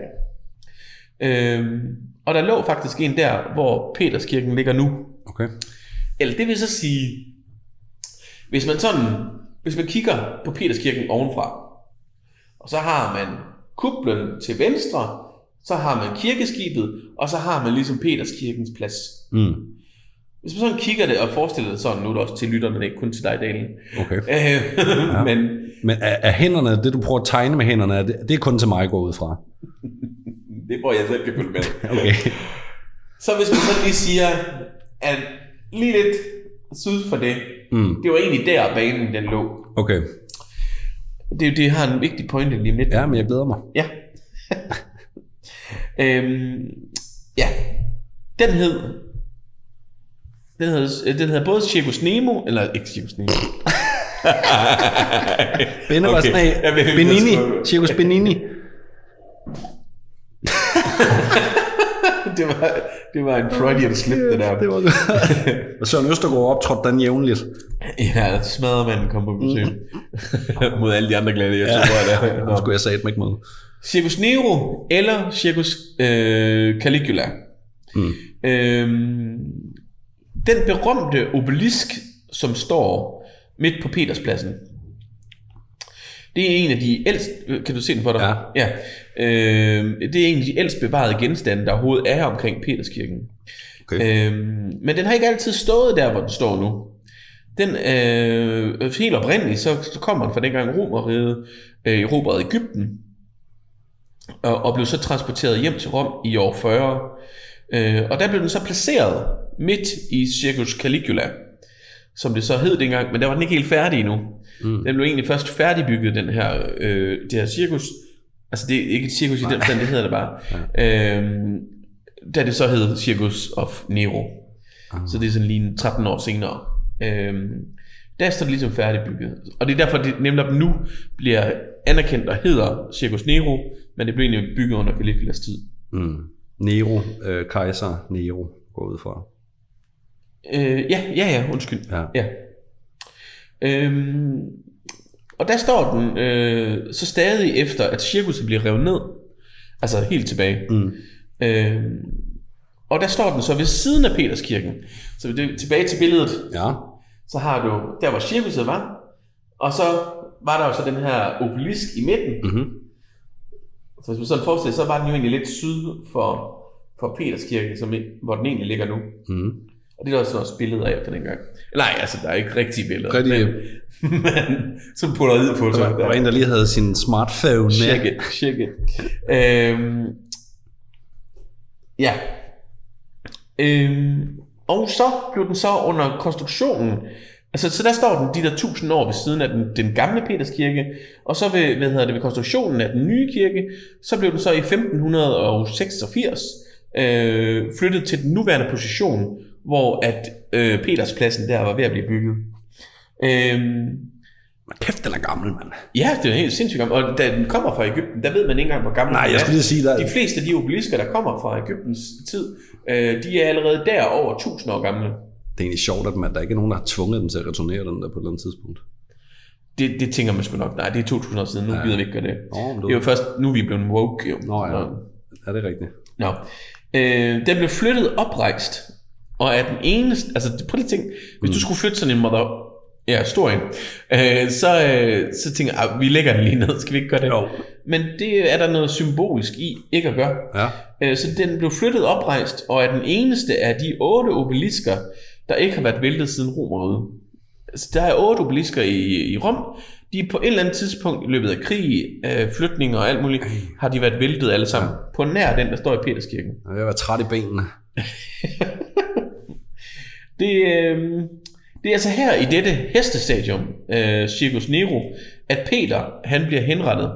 Øhm, og der lå faktisk en der, hvor Peterskirken ligger nu. Okay. Eller det vil så sige, hvis man sådan, hvis man kigger på Peterskirken ovenfra, og så har man kuplen til venstre, så har man kirkeskibet, og så har man ligesom Peterskirkens plads. Mm. Hvis man sådan kigger det og forestiller det sådan, nu er det også til lytterne, ikke kun til dig, Dalen. Okay. Øh, ja. Men Men er, er hænderne, det du prøver at tegne med hænderne, er det, det er kun til mig at gå ud fra? det tror jeg selv kan følge med. Okay. Så hvis man så lige siger, at lige lidt syd for det, Mm. det var egentlig der banen den lå. Okay. Det, det har en vigtig pointe lige om lidt. Ja, men jeg glæder mig. Ja. øhm, ja. Den hed... Den hedder, den hedder både Circus Nemo, eller ikke Circus Nemo. Benne var Okay. sådan af Benini. Circus Benini. det, var, det var en Freudian slip, det der. Det var godt. Og Søren Østergaard optrådte den jævnligt. Ja, smadremanden kom på besøg. Mod alle de andre gladiatorer ja. der. Nu Nå. skulle jeg sige ikke noget. Circus Nero eller Circus øh, Caligula. Mm. Øhm, den berømte obelisk, som står midt på Peterspladsen, det er en af de ældst... øh, Kan du se den for dig? Ja. ja. Øhm, det er en af de ældst bevarede genstande, der overhovedet er omkring Peterskirken. Okay. Øhm, men den har ikke altid stået der, hvor den står nu. Den øh, helt oprindeligt, så, så kommer den fra dengang Romeriet øh, erobrede Ægypten, og, og blev så transporteret hjem til Rom i år 40. Øh, og der blev den så placeret midt i Circus Caligula, som det så hed dengang, men der var den ikke helt færdig endnu. Mm. Den blev egentlig først færdigbygget, den her, øh, det her cirkus. Altså det er ikke et cirkus i den forstand, det hedder det bare. Ja. Øhm, da det så hed Circus of Nero. Så det er sådan lige en 13 år senere. Øhm, der står det ligesom færdigbygget. Og det er derfor, det netop nu bliver anerkendt og hedder Circus Nero, men det blev egentlig bygget under Caligulas tid. Mm. Nero, øh, kejser Nero, går ud fra. Øh, ja, ja, ja, undskyld. Ja. ja. Øhm, og der står den øh, så stadig efter, at cirkuset bliver revet ned. Altså helt tilbage. Mm. Øhm, og der står den så ved siden af Peterskirken. Så det, tilbage til billedet, Ja. så har du der, hvor cirkuset var. Og så var der jo så den her obelisk i midten. Mhm. Så hvis man sådan forestiller så var den jo egentlig lidt syd for, for Peterskirken, som, hvor den egentlig ligger nu. Mm. Og det er der også også billeder af fra dengang. Nej, altså, der er ikke rigtige billeder. Rigtige- Men, men som polaroid på Der var, der var en, der lige havde sin smartphone med. Check it, check it. Øhm, ja. Øhm, og så blev den så under konstruktionen, altså så der står den de der tusind år ved siden af den, den gamle Peterskirke, og så ved, hvad hedder det, ved konstruktionen af den nye kirke, så blev den så i 1586 øh, flyttet til den nuværende position, hvor at øh, Peterspladsen der var ved at blive bygget. Øhm, Kæft, den er gammel, mand. Ja, det er helt sindssygt gammel. Og da den kommer fra Egypten, der ved man ikke engang, hvor gammel Nej, jeg er. skulle lige sige, der- De fleste af de obelisker, der kommer fra Egyptens tid, øh, de er allerede der over 1000 år gamle. Det er egentlig sjovt, at man, der ikke er nogen, der har tvunget dem til at returnere den der på et eller andet tidspunkt. Det, det tænker man sgu nok. Nej, det er 2000 år siden. Nu ja. gider vi ikke gøre det. Nå, men Det er jo først nu, vi er blevet woke. Jo. Nå ja, Nå. er det rigtigt? Nå. Øh, den blev flyttet oprejst, og er den eneste... Altså, prøv lige at tænke, hvis du skulle flytte sådan en mother... Ja, stor en. Øh, så, øh, så tænker jeg, "Ah, vi lægger den lige ned. Skal vi ikke gøre det? Jo. Men det er der noget symbolisk i ikke at gøre. Ja. Øh, Så den blev flyttet oprejst, og er den eneste af de otte obelisker, der ikke har været væltet siden Romerriget. Altså, der er otte obelisker i, i Rom. De er på et eller andet tidspunkt i løbet af krig, øh, flytninger og alt muligt, har de været væltet alle sammen. På nær den, der står i Peterskirken. Jeg være træt i benene. Det, øh, det er altså her i dette hestestadion, øh, Circus Nero, at Peter han bliver henrettet.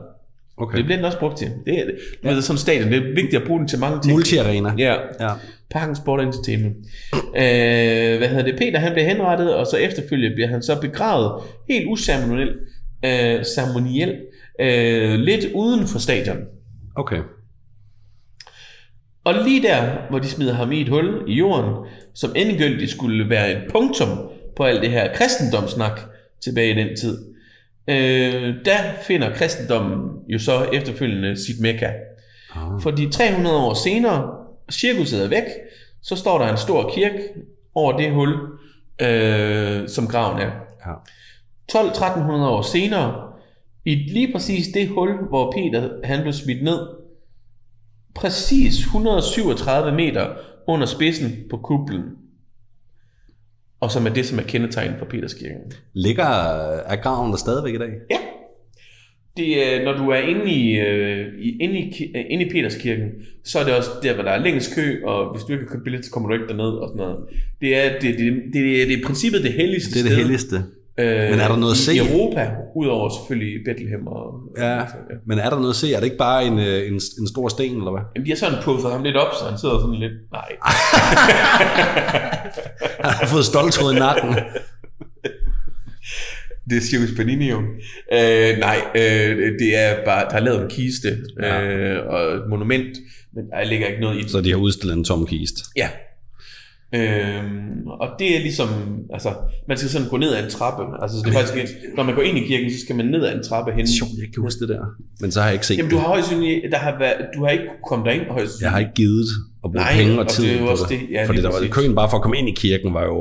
Okay. Det bliver den også brugt til. Det er, du ved, sådan en stadion, det er vigtigt at bruge den til mange ting. Multi-arena. Ja, Ja. Parken Sport Entertainment. Øh, hvad hedder det? Peter han bliver henrettet, og så efterfølgende bliver han så begravet helt uceremonielt, øh, ceremonielt, øh, lidt uden for stadion. Okay. Og lige der, hvor de smider ham i et hul i jorden, som endegyldigt skulle være et punktum på alt det her kristendomssnak tilbage i den tid, øh, der finder kristendommen jo så efterfølgende sit mekka. Ah. Fordi 300 år senere, cirkuset er væk, så står der en stor kirke over det hul, øh, som graven er. Ja. 12-1300 år senere, i lige præcis det hul, hvor Peter han blev smidt ned, præcis 137 meter under spidsen på kuplen, og som er det, som er kendetegnet for Peterskirken. Ligger er graven der stadigvæk i dag? Ja. Det, er, når du er inde i, øh, i, inde, i, øh, inde i Peterskirken, så er det også der, hvor der er længst kø, og hvis du ikke har købt billet, så kommer du ikke derned og sådan noget. Det er, det, det, det, det, er, det er i princippet det helligste Det er det sted. Øh, Men er der noget at i, se? I Europa, udover selvfølgelig Bethlehem og... Ja. Men er der noget at se? Er det ikke bare en, øh, en, en stor sten, eller hvad? Jamen, de har sådan puffet ham lidt op, så han sidder sådan lidt... Nej. Han har fået stoltråd i nakken. Det er Circus Panini jo. Øh, nej, øh, det er bare... Der er lavet en kiste Ja. øh, og et monument, men der ligger ikke noget i det. Så de har udstillet en tom kist. Ja. Øhm, og det er ligesom, altså, man skal sådan gå ned ad en trappe. Altså, det er faktisk, en- når man går ind i kirken, så skal man ned ad en trappe hen. Sjovt, jeg kan huske det der. Men så har jeg ikke set Jamen, du har højst der har været, du har ikke kunnet komme derind højst Jeg har ikke givet at bruge Nej, penge og og tid det er jo på også det. det. Ja, Fordi der var køen bare for at komme ind i kirken var jo...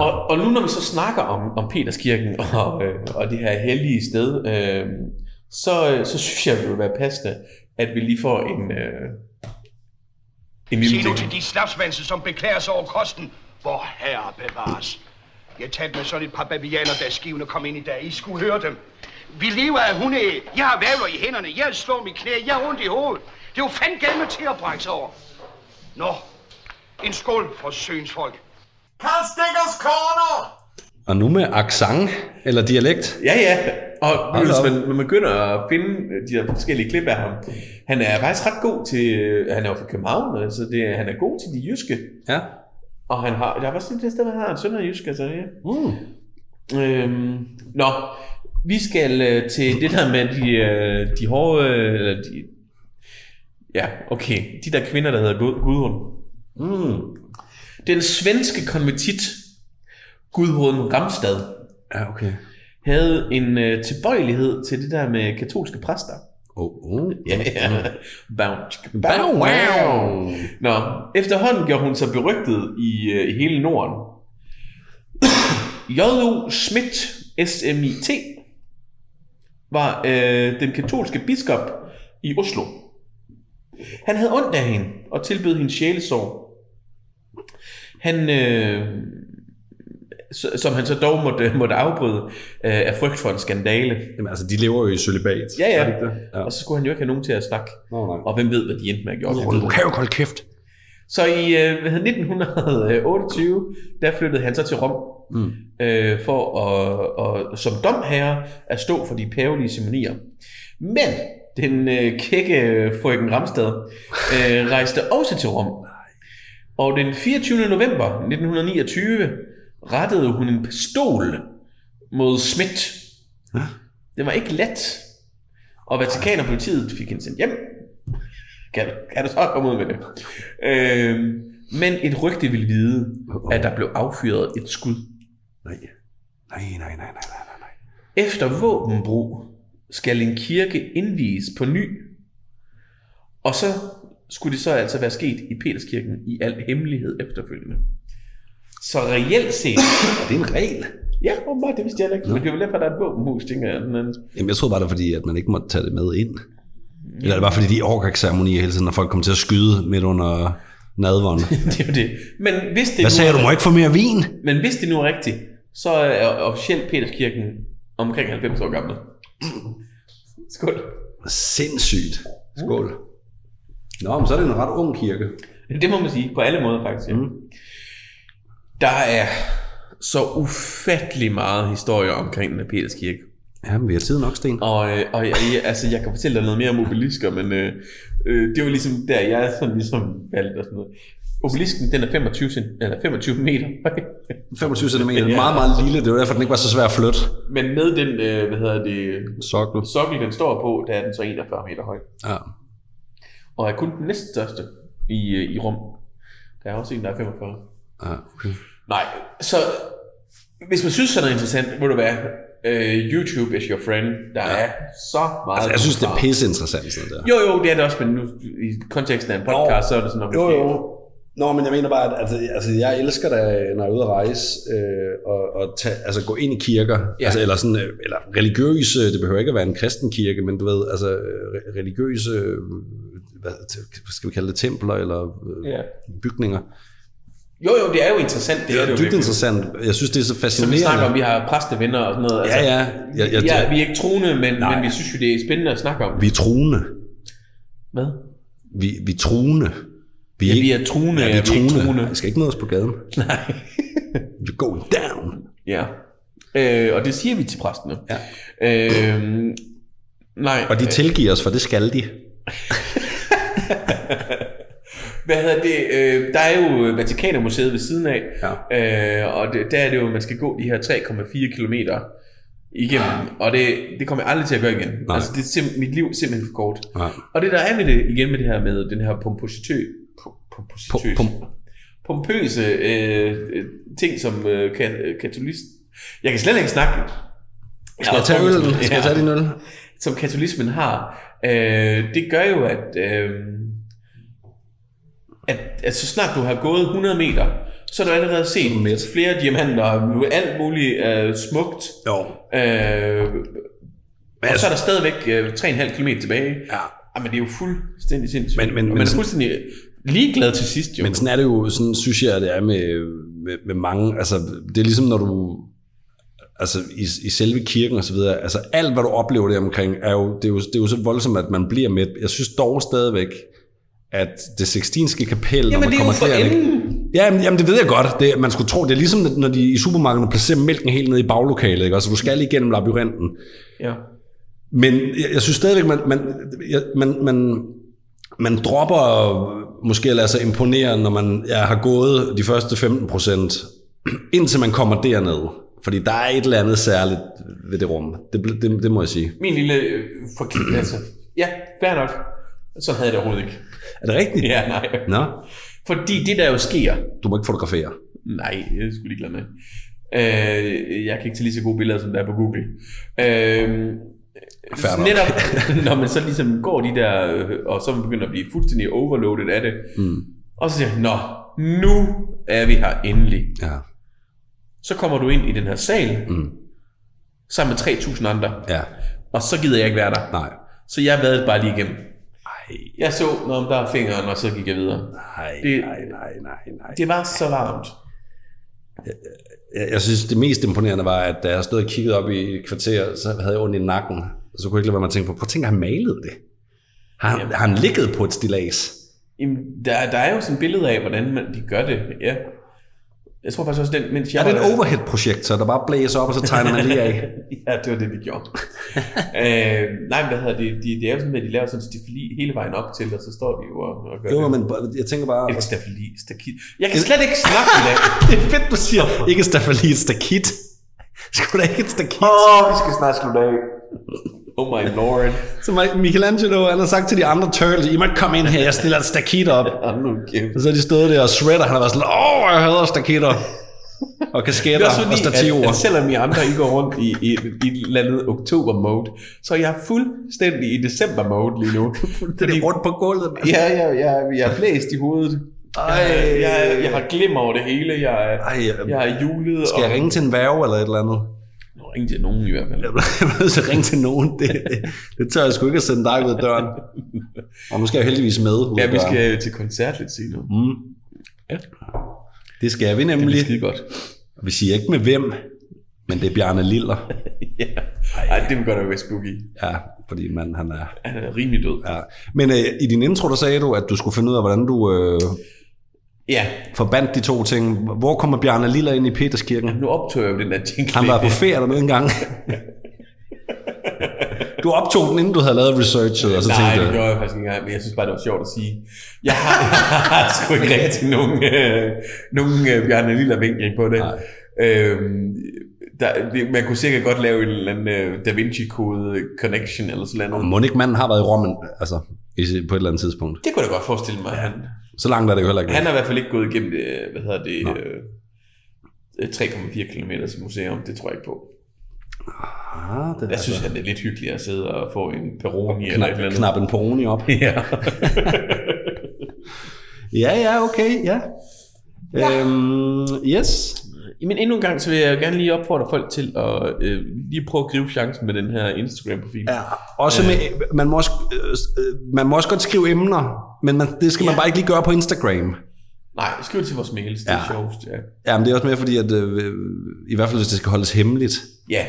Og, og nu når vi så snakker om, om Peterskirken og, øh, og det her hellige sted, øh, så, øh, så synes jeg, det vil være passende, at vi lige får en, øh, en lille Se nu til de snapsvanse, som beklager sig over kosten. Hvor herre bevares. Jeg talte med sådan et par babianer, da skivene kom ind i dag. I skulle høre dem. Vi lever af hundeæg. Jeg har vævler i hænderne. Jeg slår mit knæ. Jeg har ondt i hovedet. Det er jo fandme til at brække sig over. Nå, en skål for søens folk. Karl Stikkers Corner! Og nu med accent eller dialekt. Ja, ja. Og Hold hvis man, man begynder at finde de her forskellige klip af ham, han er faktisk ret god til, han er jo fra København, så det, han er god til de jyske. Ja. Og han har, jeg var sådan det sted, han har en sønderjysk, altså ja. Mm. Øhm, nå, vi skal øh, til det der med de, øh, de hårde, øh, eller de, ja, okay, de der kvinder, der hedder Gud- Gudrun. Mm. Den svenske konvertit Gudrun Ramstad Ja, okay. havde en øh, tilbøjelighed til det der med katolske præster. Oh, oh. Ja, ja. Bow, bow, wow. Nå, efterhånden gjorde hun sig berygtet i, øh, i hele Norden. J.U. Schmidt, SMIT, var øh, den katolske biskop i Oslo. Han havde ondt af hende og tilbød hende sjælesår. Han, øh, som han så dog måtte, måtte afbryde øh, af frygt for en skandale. Jamen, altså, de lever jo i sølibat. Ja, ja. Det? ja. Og så skulle han jo ikke have nogen til at snakke. Nå, nej. Og hvem ved, hvad de endte med at gøre. Du kan jo holde kæft. Så i øh, hvad hedder, 1928, der flyttede han så til Rom Mm. øh, for at, at, som domherre at stå for de pavelige ceremonier. Men den øh, kække frøken Ramstad øh, rejste også til Rom. Og den 24. november 1929 rettede hun en pistol mod Schmidt. Det var ikke let. Og Vatikan og politiet fik hende sendt hjem. Kan, kan du så komme ud med det? Øh, men et rygte ville vide, at der blev affyret et skud. Nej. Nej, nej, nej, nej, nej, nej. Efter våbenbrug skal en kirke indvies på ny. Og så skulle det så altså være sket i Peterskirken i al hemmelighed efterfølgende. Så reelt set... Er det en regel? ja, åbenbart, det vidste jeg ikke. Men det er vel derfor, der er et våbenhus, tænker jeg. Men, Jamen, jeg troede bare, det var fordi, at man ikke måtte tage det med ind. Eller er det bare fordi, de overgår ceremonier hele tiden, når folk kommer til at skyde midt under nadveren? det er jo det. Men hvis det Hvad nu sagde er- du? Må ikke få mere vin? Men hvis det nu er rigtigt, så er officielt Peterskirken omkring 90 år gammel. Skål. Sindssygt. Skål. Nå, men så er det en ret ung kirke. Det må man sige, på alle måder faktisk. Ja. Mm. Der er så ufattelig meget historie omkring den her Peterskirke. Ja, men vi har tid nok, Sten. Og, øh, og jeg, jeg, altså, jeg kan fortælle dig noget mere om obelisker, men øh, øh, det var ligesom der, jeg sådan ligesom valgte og sådan noget. Obelisken, den er 25, cent- eller 25 meter høj. 25 cm, Ja. meget, meget lille. Det var derfor, den ikke var så svær at flytte. Men med den, øh, hvad hedder det, Sokkel. sokkel, den står på, der er den så 41 meter høj. Ja. Og er kun den næststørste i, øh, i rum. Der er også en, der er 45. ja okay. Nej, så hvis man synes, sådan noget interessant, må det være, øh, YouTube is your friend. Der ja. er så meget. Altså, jeg synes, det er pisse interessant, sådan der. Jo, jo, det er det også, men nu i konteksten af en podcast, så er det sådan noget. Jo, jo. Nå, men jeg mener bare, at altså, altså, jeg elsker da, når jeg er ude at rejse, øh, og, og tage, altså, gå ind i kirker, ja. altså, eller, sådan, øh, eller religiøse, det behøver ikke at være en kristen kirke, men du ved, altså re- religiøse, øh, hvad hvad skal vi kalde det, templer eller øh, Ja. bygninger. Jo, jo, det er jo interessant. Det, Det er jo dybt virkelig. interessant. Jeg synes, det er så Som vi fascinerende. snakker om, vi har præstevenner og sådan noget. altså. Ja, ja. Jeg, jeg, ja, vi er ikke troende, men, Nej. men vi synes jo, det er spændende at snakke om. vi er truende. Hvad? Vi, vi er truende. Vi Ja, vi er truende, Ja, vi er vi er truende. Jeg skal ikke møde os på gaden. Nej. You're going down. ja. Øh, og det siger vi til præstene. Ja. Øh, nej. Og de tilgiver os, for det skal de. Hvad hedder det? Øh, der er jo Vatikanermuseet ved siden af, Ja. øh, og det, der er det jo, man skal gå de her 3,4 kilometer igennem, og det, det kommer jeg aldrig til at gøre igen. Nej. Altså, det er sim- mit liv er simpelthen for kort. Nej. Og det der er ved det, igen med det her med den her pompositø, pompositøs, Pom- pompøse øh, ting, som øh, ka- katolist... Jeg kan slet ikke snakke. Skal jeg tage øllen? Skal jeg tage din øl? Som katolismen har. Øh, det gør jo, at, øh, at, at så snart du har gået 100 meter, så har du allerede set mæt. flere diamanter, alt muligt øh, smukt. Jo. Øh, og jeg- så er der stadigvæk øh, 3,5 km tilbage. Ja. Jamen, det er jo fuldstændig sindssygt. Men- men- Og men man er sådan- fuldstændig ligeglad til sidst, jo. Men sådan er det jo, sådan synes jeg, det er med, med, med mange, altså det er ligesom når du, altså i, i selve kirken og så videre, altså alt hvad du oplever der omkring, er jo, det er jo, det er jo så voldsomt, at man bliver med. Jeg synes dog stadigvæk, at det sextinske kapel, når Jamen, man det er kommer enden. Ja, men, jamen, det ved jeg godt. Det, man skulle tro, det er ligesom, når de i supermarkederne placerer mælken helt ned i baglokalet, ikke? Altså, du skal igennem labyrinten. Ja. Men jeg, jeg synes stadigvæk, man, man, jeg, man, man, man dropper måske at lade sig imponere, når man ja, har gået de første 15 procent, indtil man kommer derned. Fordi der er et eller andet særligt ved det rum. Det, det, det må jeg sige. Min lille øh, forkert, altså, ja, fair nok. Så havde jeg det overhovedet ikke. Er det rigtigt? Ja, nej. Nå, Fordi det der jo sker, du må ikke fotografere. nej, jeg skulle lige glemme med. Øh, jeg kan ikke tage lige så gode billeder, som der er på Google. Øh, nok. netop, når man så ligesom går de der, øh, og så man begynder at blive fuldstændig overloaded af det, mm. og så siger jeg, nå, nu er vi her endelig. Ja. Så kommer du ind i den her sal, Mm. sammen med 3.000 andre, Ja. og så gider jeg ikke være der. Nej. Så jeg vadede bare lige igennem. Jeg så, når der er fingeren, og så gik jeg videre. nej, Det- nej, nej, nej, nej. Det var så varmt. Jeg, jeg synes, det mest imponerende var, at da jeg stod og kiggede op i et kvarter, så havde jeg ondt i nakken. Og så kunne jeg ikke lade være med at tænke på, prøv at tænke, han malede det. Har han, har han ligget på et stilas? Jamen, der, der er jo sådan et billede af, hvordan man, de gør det. Ja. Jeg tror faktisk også, den, mens jeg Er det var en der- overhead-projektor, der bare blæser op, og så tegner man lige af? ja, det var det, de gjorde. øh, nej, men hvad hedder det? De, det er jo sådan, at de laver sådan en stafeli hele vejen op til, og så står de jo og, og gør Jo, det. men jeg tænker bare... Ikke stafeli, stakit. Jeg kan slet ikke snakke i dag. Det er fedt, du siger. Ikke stafeli, et stakit. Skulle da ikke et stakit? Åh, oh, vi skal snart slutte af. Oh my lord. Så Michelangelo, han har sagt til de andre turtles, I må ikke komme ind her, jeg stiller et stakit op. Kæft. Og så er de stået der, og Shredder, han har været sådan, åh, jeg hader stakitter. Og kasketter er også og fordi, stativer. at, at selvom I andre I går rundt i, i, i et eller andet oktober-mode, så er jeg fuldstændig i december-mode lige nu. det er rundt på gulvet. mand. Ja, jeg, jeg, jeg er blæst i hovedet. Ej. Jeg, jeg, jeg har glimmer over det hele. Jeg, Ej, jeg, jeg er julet. skal jeg ringe til en værge eller et eller andet? Nå, ringe til nogen i hvert fald. Jeg bliver nødt til at ringe til nogen. Det, det, det tør jeg sgu ikke at sende dig ud af døren. Og nu skal jeg jo heldigvis med ud Ja, vi skal til koncert lidt senere. Mm. Ja. Det skal vi Det nemlig. bliver skide godt. Vi siger ikke med hvem, men det er Bjarne Liller. ja. Ej, det vil godt være spooky. Ja, fordi man, han er... Han er rimelig død. Ja. Men øh, i din intro, der sagde du, at du skulle finde ud af, hvordan du øh, Ja, forbandt de to ting. Hvor kommer Bjarne Liller ind i Peterskirken? nu optog jeg jo den der jingle. Han var på ferie dernede en gang. Du optog den, inden du havde lavet researchet, og så Nej, tænkte det gjorde jeg faktisk ikke engang, men jeg synes bare, det var sjovt at sige. Jeg har, jeg har sgu ikke rigtig nogen, øh, nogen øh, Bjarne Lille vinkel på det. Nej. Øhm, der, det, man kunne sikkert godt lave en eller anden øh, Da Vinci-kode connection eller sådan noget. Monik manden har været i Rommen, altså i- på et eller andet tidspunkt. Det kunne jeg godt forestille mig. Han, Så langt er det jo heller ikke. han har i hvert fald ikke gået igennem det, hvad hedder det, øh, 3,4 km museum. Det tror jeg ikke på. ah, det Jeg synes, han det er lidt hyggeligt at sidde og få en Peroni eller et eller knap, andet. knap en Peroni op. Ja. Ja, ja, okay, ja. ja. Øhm, yes. Men endnu en gang, så vil jeg gerne lige opfordre folk til at øh, lige prøve at gribe chancen med den her Instagram-profil. Ja, også med, man, må også, øh, man må også godt skrive emner, men man, det skal man Ja. bare ikke lige gøre på Instagram. Nej, skriv til vores mails, det er Ja. sjovest. Ja. Ja, men det er også mere fordi, at øh, i hvert fald hvis det skal holdes hemmeligt. ja.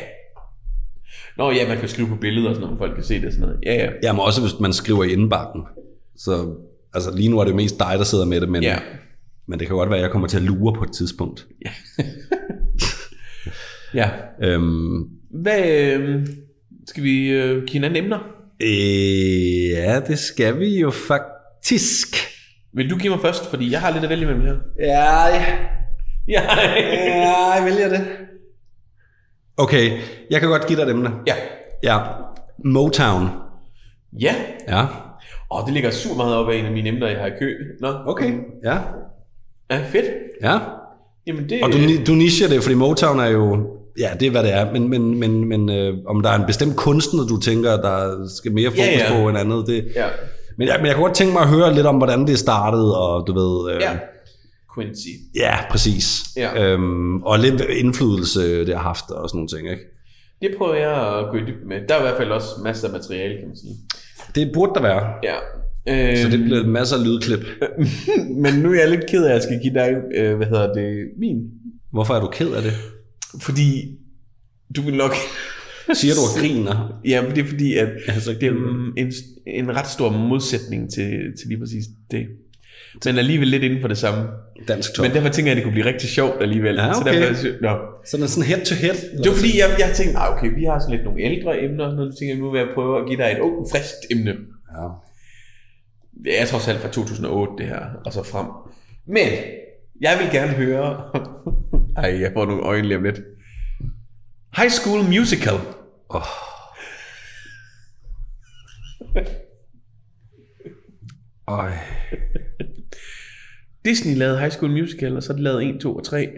Nå ja, man kan skrive på billeder, og sådan noget, folk kan se det og sådan noget. Ja, ja. Ja, men også hvis man skriver i indbakken. Så altså, lige nu er det mest dig, der sidder med det, men, Ja. men det kan godt være, at jeg kommer til at lure på et tidspunkt. ja. Øhm, Hvad, øh, skal vi øh, give hinanden emner? øh, ja, det skal vi jo faktisk. Vil du give mig først, fordi jeg har lidt at vælge mellem her. Ja, ja. Ja. Ja, jeg vælger det. Okay, jeg kan godt give dig et emne. ja. Ja, Motown. Ja. Ja, Åh, det ligger super meget op af en af mine emner, jeg har i kø. Nå. okay. Ja, Ja, fedt. ja. Jamen det... Og du, ni- du nicher det, fordi Motown er jo... Ja, det er, hvad det er. Men, men, men, men øh, om der er en bestemt kunstner, du tænker, der skal mere fokus Ja, ja. på end andet, det... Ja. Men, jeg, men jeg kunne godt tænke mig at høre lidt om, hvordan det startede, og du ved... Øh, Ja. Quincy. ja, præcis. Ja. Øhm, og lidt indflydelse, det har haft, og sådan nogle ting, ikke? Det prøver jeg at gå i dybden med. Der er i hvert fald også masser af materiale, kan man sige. Det burde der være. Ja. Øh, Så det bliver masser af lydklip. men nu er jeg lidt ked af, at jeg skal give dig, øh, hvad hedder det, min. Hvorfor er du ked af det? Fordi du vil nok... Siger du og griner? Ja, men det er fordi, at Altså, det er en, en ret stor modsætning til, til lige præcis det. Men alligevel lidt inden for det samme. Dansk top. Men derfor tænker jeg, at det kunne blive rigtig sjovt alligevel. Ja, Så okay. derfor, nå. Sådan sådan head to head. Det var fordi, jeg, jeg tænkte, ah, okay, vi har sådan lidt nogle ældre emner. Så tænkte jeg, nu vil jeg prøve at give dig et ung, friskt emne. Ja. Det er trods alt fra 2008, det her, og så frem. Men, jeg vil gerne høre... Ej, jeg får nogle øjne lige om lidt. High School Musical. Øj. Disney lavede High School Musical, og så de lavet 1, 2 og 3.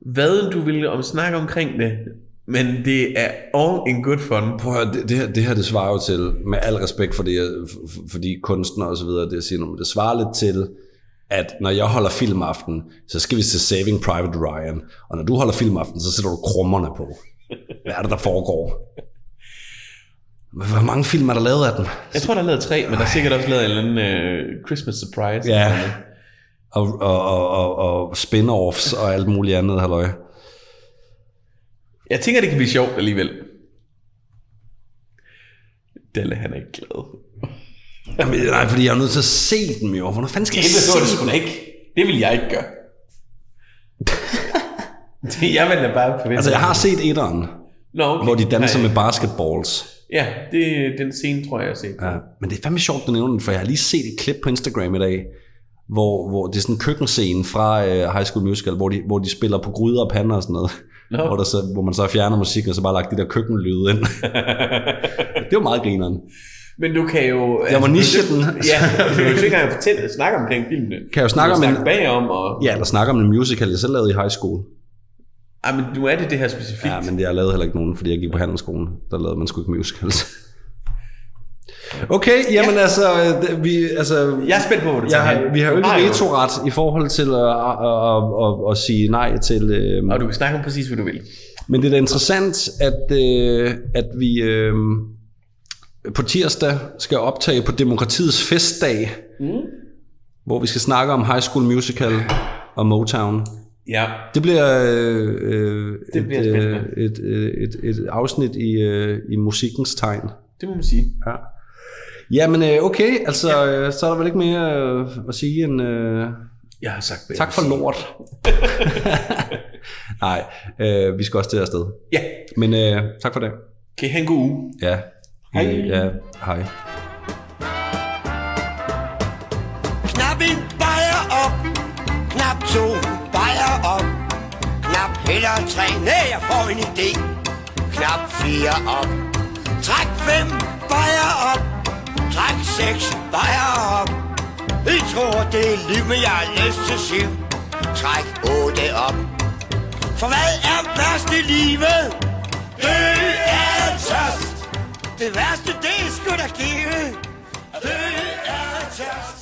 Hvad du ville om snakke omkring det, men det er all in good fun. Prøv at høre, det, det, her, det her, det svarer jo til, med al respekt for, det, for, for de kunstnere og så videre, det jeg siger nu, men det svarer lidt til, at når jeg holder filmaften, så skal vi se Saving Private Ryan, og når du holder filmaften, så sætter du krummerne på. Hvad er det, der foregår? Hvor mange film er der lavet af den? Jeg tror, der er lavet tre, men der er sikkert også lavet en eller anden uh, Christmas surprise. Ja. eller noget. Og, og, og, og, spin-offs og alt muligt andet, halløj. Jeg tænker, det kan blive sjovt alligevel. Dalle, han er ikke glad. Jamen, nej, fordi jeg er nødt til at se dem jo. Hvornår fanden skal Det jeg se det da ikke. Det vil jeg ikke gøre. Jeg vil da bare forvente. Altså, jeg har set etteren, Nå, okay. hvor de danser Nej, med basketballs. Ja, det, den scene tror jeg, jeg har set. Ja, men det er fandme sjovt, du nævner den, for jeg har lige set et klip på Instagram i dag, hvor, hvor det er sådan en køkkenscene fra uh, High School Musical, hvor de, hvor de spiller på gryder og pander og sådan noget. Nå. Hvor, der så, hvor man så fjerner musik, og så bare lagt de der køkkenlyde ind. det var meget grineren. Men du kan jo... altså, Jeg må niche du- den. Ja, du kan jo ikke engang fortælle, snakke omkring filmene. Kan jeg jo snakke om en- snakke bagom, og... Ja, eller snakker om en musical, jeg selv lavede i high school. Ej, men nu er det det her specifikt. Ja, men jeg lavede heller ikke nogen, fordi jeg gik på handelsskolen. Der lavede man sgu ikke musicals. Okay, jamen ja. altså, øh, vi, altså, Jeg er spændt på, du jeg har, vi har jo ikke vetoret i forhold til at, at, at, at, at sige nej til... Øh, Og du kan snakke om præcis, hvad du vil. Men det er da interessant, at, øh, at vi øh, på tirsdag skal optage på Demokratiets festdag, mm. hvor vi skal snakke om High School Musical og Motown. Ja. Det bliver, øh, øh, Det et, bliver spændende. øh, et, øh, et, et afsnit i, øh, i musikkens tegn. Det må man sige. Ja. Jamen øh, okay, altså ja. så er der vel ikke mere øh, at sige end øh, Jeg har sagt, hvad tak for lort. Nej, øh, vi skal også til afsted. Ja. Men øh, tak for det. Kan I have en god uge? Ja. Hej. Ja, hej. Knap en bajer op, knap to eller tre, nej, jeg får en idé. Knap fire op, træk fem bajer op, træk seks bajer op. I tror, det er liv, men jeg har lyst til syv. Træk otte op. For hvad er værst i livet? Det er tørst. Det værste, det er sgu da give. Det er tørst.